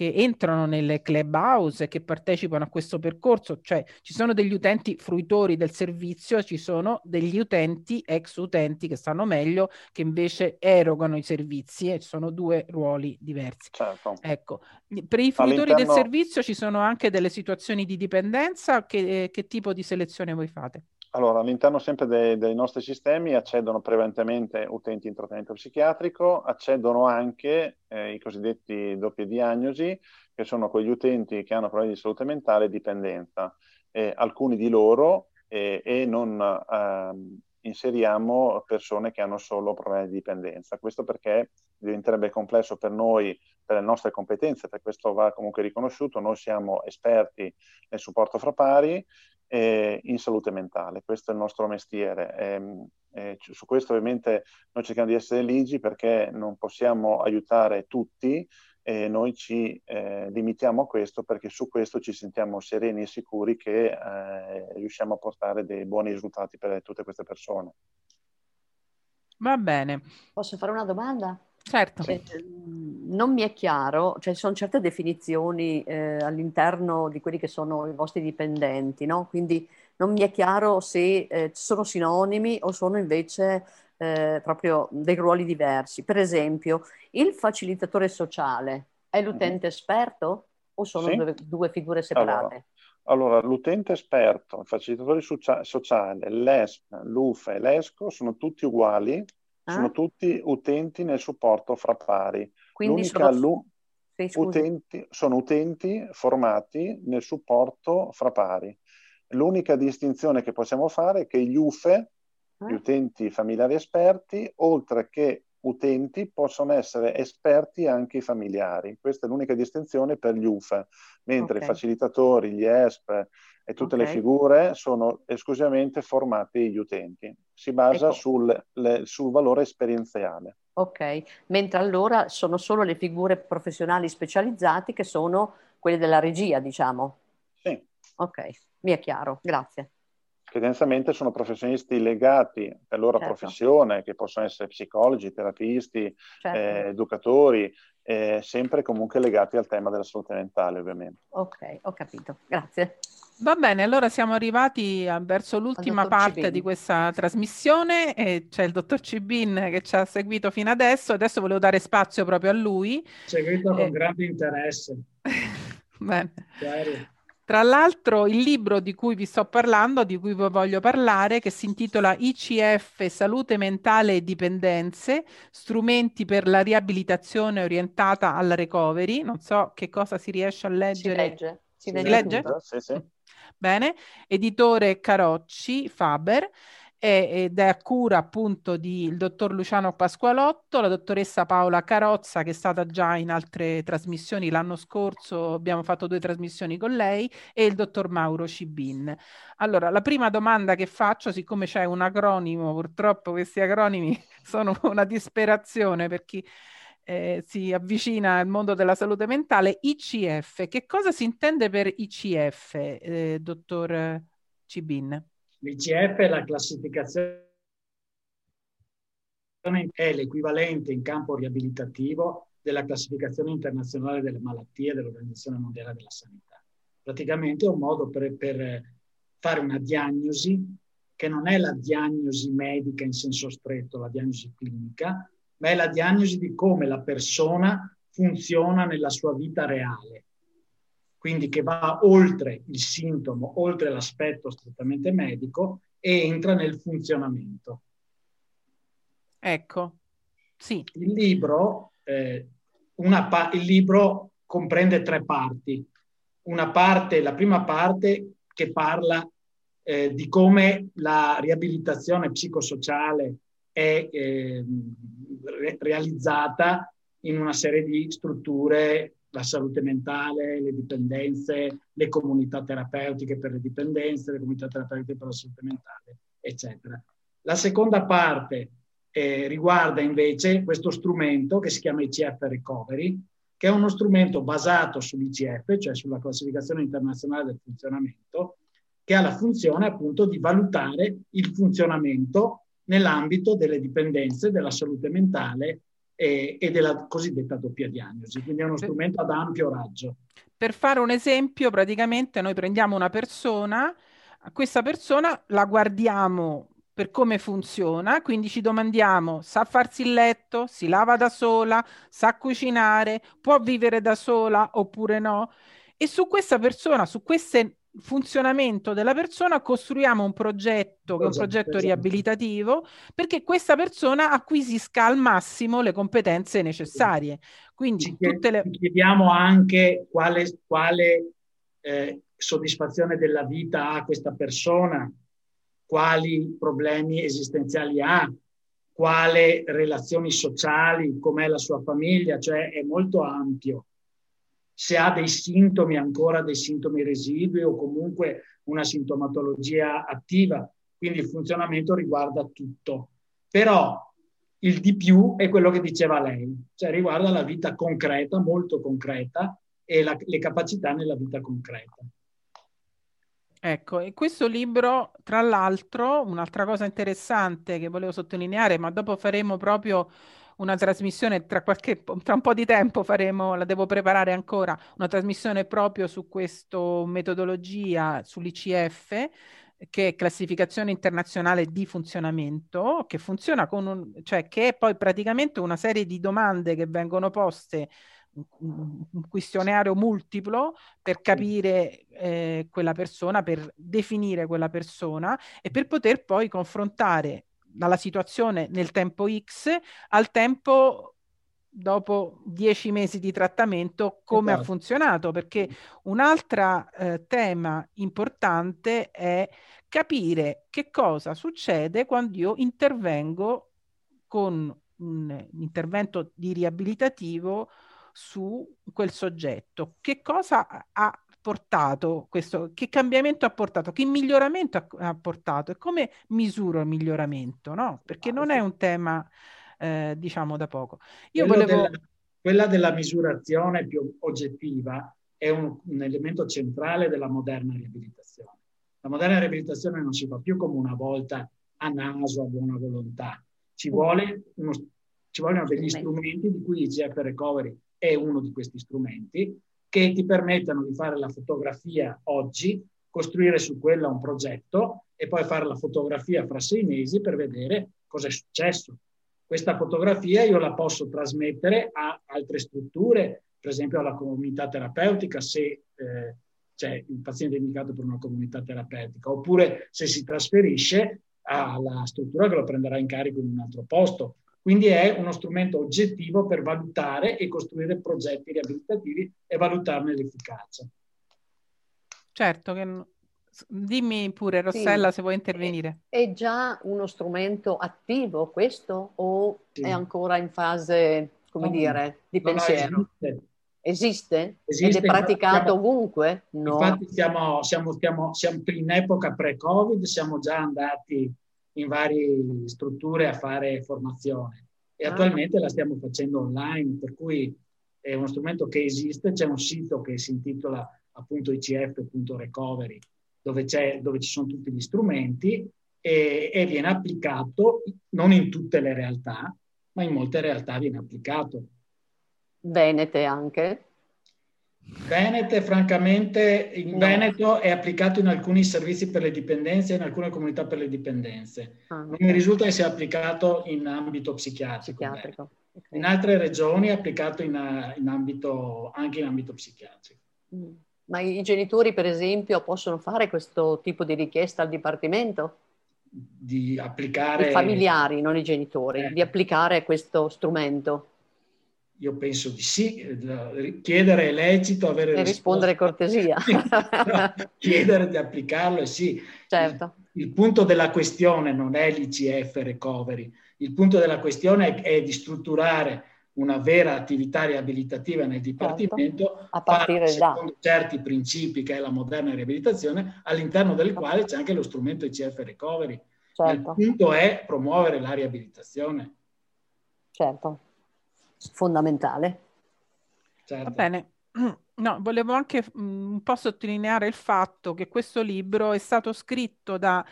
che entrano nelle clubhouse e che partecipano a questo percorso, cioè ci sono degli utenti fruitori del servizio, ci sono degli utenti, ex utenti che stanno meglio, che invece erogano i servizi e ci sono due ruoli diversi. Certo. Ecco, per i fruitori All'interno... del servizio ci sono anche delle situazioni di dipendenza, che, che tipo di selezione voi fate? Allora, all'interno sempre dei, dei, nostri sistemi accedono prevalentemente utenti in trattamento psichiatrico, accedono anche eh, i cosiddetti doppie diagnosi, che sono quegli utenti che hanno problemi di salute mentale e dipendenza. Eh, alcuni di loro eh, e non ehm, inseriamo persone che hanno solo problemi di dipendenza. Questo perché diventerebbe complesso per noi, per le nostre competenze, per questo va comunque riconosciuto, noi siamo esperti nel supporto fra pari, eh, in salute mentale. Questo è il nostro mestiere. Eh, eh, su questo ovviamente noi cerchiamo di essere ligi perché non possiamo aiutare tutti e noi ci eh, limitiamo a questo perché su questo ci sentiamo sereni e sicuri che eh, riusciamo a portare dei buoni risultati per tutte queste persone. Va bene. Posso fare una domanda? Certo. Cioè, non mi è chiaro, cioè ci sono certe definizioni eh, all'interno di quelli che sono i vostri dipendenti, no? Quindi non mi è chiaro se eh, sono sinonimi o sono invece eh, proprio dei ruoli diversi. Per esempio, il facilitatore sociale è mhm. l'utente mm-hmm. esperto o sono sì. due, due, figure separate? Allora, allora, l'utente esperto, il facilitatore socia- sociale, l'ESP, l'UFE e l'ESCO sono tutti uguali sono ah. tutti utenti nel supporto fra pari. Quindi L'unica sono... Sì, utenti, sono utenti formati nel supporto fra pari. L'unica distinzione che possiamo fare è che gli UFE, ah. gli utenti familiari esperti, oltre che utenti, possono essere esperti anche i familiari. Questa è l'unica distinzione per gli UFE, mentre okay. i facilitatori, gli ESP e tutte okay. le figure sono esclusivamente formati gli utenti. Si basa ecco. sul, le, sul valore esperienziale. Ok, mentre allora sono solo le figure professionali specializzate che sono quelle della regia, diciamo. Sì. Ok, mi è chiaro, grazie. Che tendenzialmente sono professionisti legati per loro certo. professione, che possono essere psicologi, terapisti, certo. eh, educatori, eh, sempre comunque legati al tema della salute mentale, ovviamente. Ok, ho capito, grazie. Va bene, allora siamo arrivati a, verso l'ultima parte Cibin. di questa trasmissione e c'è il dottor Cibin che ci ha seguito fino adesso. Adesso volevo dare spazio proprio a lui. Seguito con eh. grande interesse. bene. Tra l'altro il libro di cui vi sto parlando, di cui vi voglio parlare, che si intitola ICF Salute mentale e dipendenze, strumenti per la riabilitazione orientata alla recovery. Non so che cosa si riesce a leggere. Si legge. Si, si legge? Sì, sì. Bene, editore Carocci, Faber, ed è a cura appunto del dottor Luciano Pasqualotto, la dottoressa Paola Carozza che è stata già in altre trasmissioni l'anno scorso, abbiamo fatto due trasmissioni con lei e il dottor Mauro Cibin. Allora, la prima domanda che faccio, siccome c'è un acronimo, purtroppo questi acronimi sono una disperazione per chi eh, si avvicina al mondo della salute mentale, ICF. Che cosa si intende per ICF, eh, dottor Cibin? L'ICF è la classificazione è l'equivalente in campo riabilitativo della classificazione internazionale delle malattie dell'Organizzazione Mondiale della Sanità. Praticamente è un modo per, per fare una diagnosi che non è la diagnosi medica in senso stretto, la diagnosi clinica, ma è la diagnosi di come la persona funziona nella sua vita reale. Quindi che va oltre il sintomo, oltre l'aspetto strettamente medico e entra nel funzionamento. Ecco, sì. Il libro, eh, pa- il libro comprende tre parti. Una parte, la prima parte che parla eh, di come la riabilitazione psicosociale è eh, re- realizzata in una serie di strutture, la salute mentale, le dipendenze, le comunità terapeutiche per le dipendenze, le comunità terapeutiche per la salute mentale, eccetera. La seconda parte eh, riguarda invece questo strumento che si chiama ICF Recovery, che è uno strumento basato sull'ICF, cioè sulla classificazione internazionale del funzionamento, che ha la funzione appunto di valutare il funzionamento nell'ambito delle dipendenze, della salute mentale e, e della cosiddetta doppia diagnosi. Quindi è uno strumento ad ampio raggio. Per fare un esempio, praticamente noi prendiamo una persona, questa persona la guardiamo per come funziona, quindi ci domandiamo, sa farsi il letto, si lava da sola, sa cucinare, può vivere da sola oppure no? E su questa persona, su queste funzionamento della persona costruiamo un progetto che è un progetto esatto. riabilitativo perché questa persona acquisisca al massimo le competenze necessarie. Quindi tutte le... chiediamo anche quale, quale eh, soddisfazione della vita ha questa persona, quali problemi esistenziali ha, quali relazioni sociali, com'è la sua famiglia, cioè è molto ampio se ha dei sintomi, ancora dei sintomi residui o comunque una sintomatologia attiva. Quindi il funzionamento riguarda tutto. Però il di più è quello che diceva lei, cioè riguarda la vita concreta, molto concreta, e la, le capacità nella vita concreta. Ecco, e questo libro, tra l'altro, un'altra cosa interessante che volevo sottolineare, ma dopo faremo proprio una trasmissione tra, qualche, tra un po' di tempo faremo, la devo preparare ancora, una trasmissione proprio su questa metodologia, sull'ICF, che è classificazione internazionale di funzionamento, che funziona con un, cioè che è poi praticamente una serie di domande che vengono poste un questionario multiplo per capire eh, quella persona, per definire quella persona e per poter poi confrontare dalla situazione nel tempo X al tempo dopo dieci mesi di trattamento come esatto. ha funzionato perché un altro eh, tema importante è capire che cosa succede quando io intervengo con un intervento di riabilitativo su quel soggetto che cosa ha portato questo, che cambiamento ha portato, che miglioramento ha, ha portato e come misuro il miglioramento, no? Perché non è un tema, eh, diciamo, da poco. Io volevo... Della, quella della misurazione più oggettiva è un, un elemento centrale della moderna riabilitazione. La moderna riabilitazione non si fa più come una volta a naso, a buona volontà. Ci, mm. vuole uno, ci vogliono degli strumenti di cui il GF Recovery è uno di questi strumenti che ti permettano di fare la fotografia oggi, costruire su quella un progetto e poi fare la fotografia fra sei mesi per vedere cosa è successo. Questa fotografia io la posso trasmettere a altre strutture, per esempio alla comunità terapeutica, se eh, c'è il paziente indicato per una comunità terapeutica, oppure se si trasferisce alla struttura che lo prenderà in carico in un altro posto. Quindi è uno strumento oggettivo per valutare e costruire progetti riabilitativi e valutarne l'efficacia. Certo, che... dimmi pure Rossella sì. se vuoi intervenire. È già uno strumento attivo questo o sì. è ancora in fase, come no, dire, di no, pensiero? Esiste? esiste? Ed è praticato siamo, ovunque? No. Infatti siamo, siamo, siamo, siamo in epoca pre-Covid, siamo già andati in varie strutture a fare formazione e ah. attualmente la stiamo facendo online, per cui è uno strumento che esiste, c'è un sito che si intitola appunto icf.recovery dove, dove ci sono tutti gli strumenti e, e viene applicato non in tutte le realtà, ma in molte realtà viene applicato. Venete anche? Venete, francamente, in no. Veneto è applicato in alcuni servizi per le dipendenze e in alcune comunità per le dipendenze. Ah, non mi risulta che sia applicato in ambito psichiatrico. psichiatrico. Okay. In altre regioni è applicato in, in ambito, anche in ambito psichiatrico. Mm. Ma i genitori, per esempio, possono fare questo tipo di richiesta al Dipartimento? di applicare... I familiari, non i genitori, eh. di applicare questo strumento. Io penso di sì, chiedere è lecito, avere e rispondere cortesia. chiedere di applicarlo è sì. Certo. Il, il, punto della questione non è l'ICF recovery, il punto della questione è, è di strutturare una vera attività riabilitativa nel Dipartimento certo. a partire secondo da. certi principi che è la moderna riabilitazione, all'interno del quale c'è anche lo strumento ICF recovery. Certo. Il punto è promuovere la riabilitazione. Certo fondamentale. Certo. Va bene. No, volevo anche mm, un po' sottolineare il fatto che questo libro è stato scritto da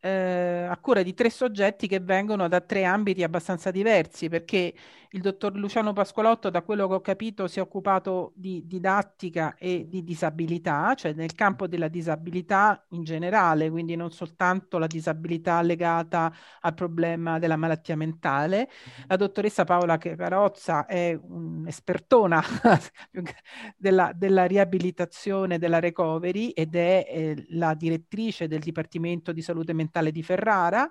eh, a cura di tre soggetti che vengono da tre ambiti abbastanza diversi, perché il dottor Luciano Pascolotto, da quello che ho capito, si è occupato di didattica e di disabilità, cioè nel campo della disabilità in generale, quindi non soltanto la disabilità legata al problema della malattia mentale. La dottoressa Paola Carozza è un'espertona della, della, riabilitazione, della recovery ed è eh, la direttrice del Dipartimento di Salute Mentale di Ferrara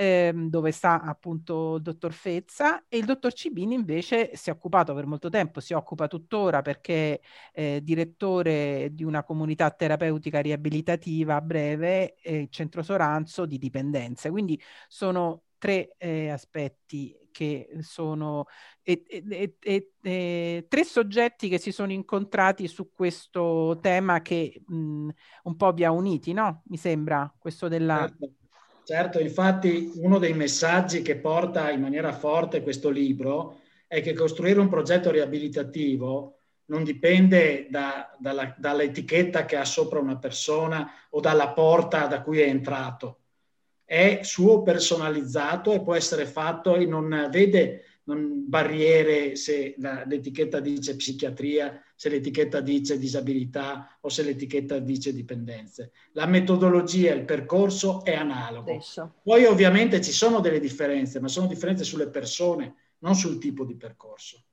ehm, dove sta appunto il dottor Fezza e il dottor Cibini invece si è occupato per molto tempo, si occupa tuttora perché è direttore di una comunità terapeutica riabilitativa a breve, eh, Centro Soranzo di dipendenze. Quindi sono tre eh, aspetti che sono e, e, e, tre soggetti che si sono incontrati su questo tema che mh, un po' vi ha uniti, no? Mi sembra questo della certo. Certo, infatti uno dei messaggi che porta in maniera forte questo libro è che costruire un progetto riabilitativo non dipende da, dalla, dall'etichetta che ha sopra una persona o dalla porta da cui è entrato. È suo personalizzato e può essere fatto e non vede non barriere se la, l'etichetta dice psichiatria, se l'etichetta dice disabilità o se l'etichetta dice dipendenze. La metodologia, il percorso è analogo. Adesso. Poi ovviamente ci sono delle differenze, ma sono differenze sulle persone, non sul tipo di percorso.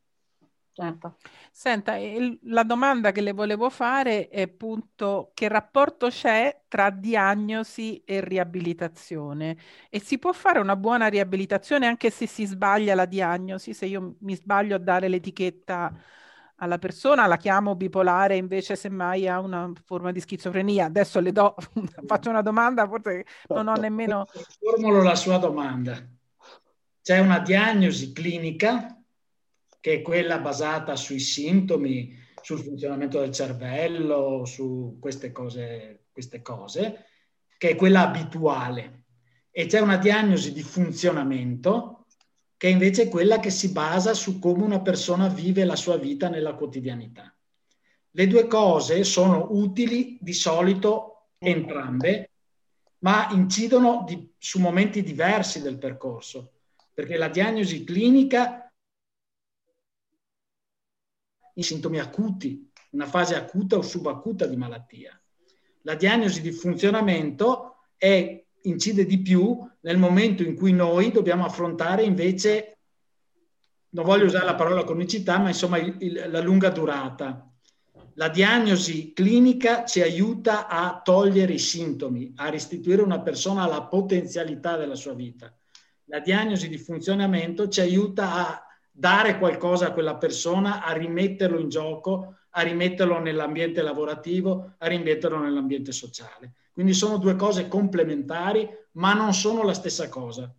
Certo. Senta, la domanda che le volevo fare è appunto che rapporto c'è tra diagnosi e riabilitazione e si può fare una buona riabilitazione anche se si sbaglia la diagnosi, se io mi sbaglio a dare l'etichetta alla persona, la chiamo bipolare invece semmai ha una forma di schizofrenia. Adesso le do, faccio una domanda, forse non ho nemmeno... Formulo la sua domanda. C'è una diagnosi clinica che è quella basata sui sintomi, sul funzionamento del cervello, su queste cose, queste cose che è quella abituale. E c'è una diagnosi di funzionamento che invece è quella che si basa su come una persona vive la sua vita nella quotidianità. Le due cose sono utili di solito entrambe, ma incidono di, su momenti diversi del percorso, perché la diagnosi clinica in sintomi acuti, una fase acuta o subacuta di malattia. La diagnosi di funzionamento è, incide di più nel momento in cui noi dobbiamo affrontare invece, non voglio usare la parola cronicità, ma insomma il, il, la lunga durata. La diagnosi clinica ci aiuta a togliere i sintomi, a restituire una persona alla potenzialità della sua vita. La diagnosi di funzionamento ci aiuta a dare qualcosa a quella persona, a rimetterlo in gioco, a rimetterlo nell'ambiente lavorativo, a rimetterlo nell'ambiente sociale. Quindi sono due cose complementari, ma non sono la stessa cosa.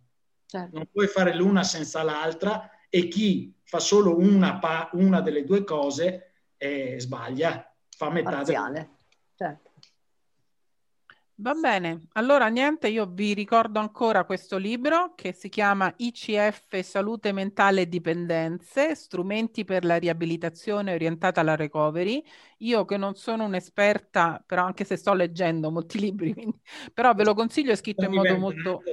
Certo. Non puoi fare l'una senza l'altra e chi fa solo una, pa- una delle due cose eh, sbaglia, fa metà. Parziale. Del... Certo. Va bene, allora niente, io vi ricordo ancora questo libro che si chiama ICF Salute Mentale e Dipendenze, strumenti per la riabilitazione orientata alla recovery. Io che non sono un'esperta, però anche se sto leggendo molti libri, quindi, però ve lo consiglio, è scritto in modo molto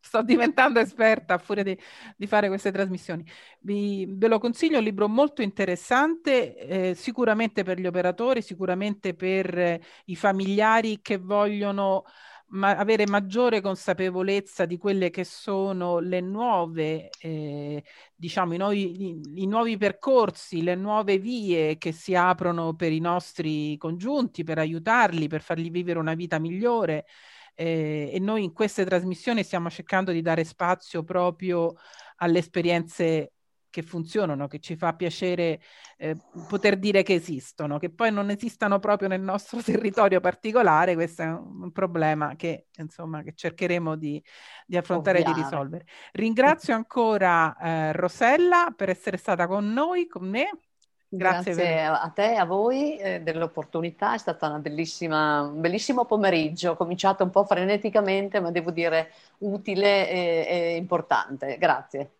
sto diventando esperta a furia di, di fare queste trasmissioni. Vi, ve lo consiglio, è un libro molto interessante, eh, sicuramente per gli operatori, sicuramente per eh, i familiari che vogliono ma avere maggiore consapevolezza di quelle che sono le nuove, eh, diciamo, i nuovi, i, i nuovi, percorsi, le nuove vie che si aprono per i nostri congiunti, per aiutarli, per fargli vivere una vita migliore eh, e noi in queste trasmissioni stiamo cercando di dare spazio proprio alle esperienze che funzionano, che ci fa piacere eh, poter dire che esistono, che poi non esistano proprio nel nostro territorio particolare, questo è un, problema che, insomma, che cercheremo di, di affrontare e di risolvere. Ringrazio ancora eh, Rosella per essere stata con noi, con me. Grazie, Grazie a te e a voi eh, dell'opportunità, è stato un bellissimo pomeriggio, cominciato un po' freneticamente, ma devo dire utile e, e importante. Grazie.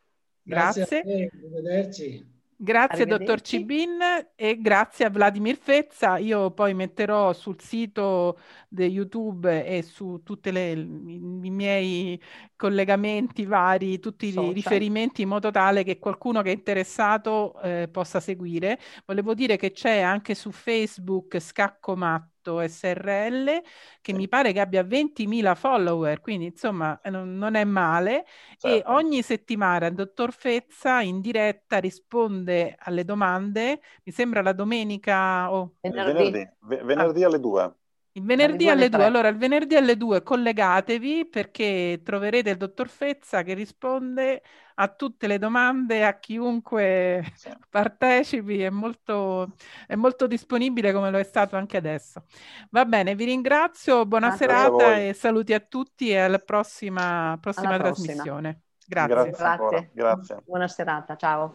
Grazie. grazie arrivederci. Grazie dottor Cibin e grazie a Vladimir Fezza. Io poi metterò sul sito di YouTube e su tutti i, miei collegamenti vari, tutti i riferimenti in modo tale che qualcuno che è interessato eh, possa seguire. Volevo dire che c'è anche su Facebook Scacco Matto SRL che mi pare che abbia 20.000 follower, quindi insomma eh, non, non è male. Certo. E ogni settimana il dottor Fezza in diretta risponde alle domande, mi sembra la domenica o... Oh. Venerdì, venerdì, ah. alle 2. Il venerdì alle 2, allora il venerdì alle 2 collegatevi perché troverete il dottor Fezza che risponde a tutte le domande, a chiunque sì. partecipi, è molto, è molto, disponibile come lo è stato anche adesso. Va bene, vi ringrazio, buona Grazie serata e saluti a tutti e alla prossima, prossima alla trasmissione. Grazie. Grazie. Grazie. Buona serata, ciao.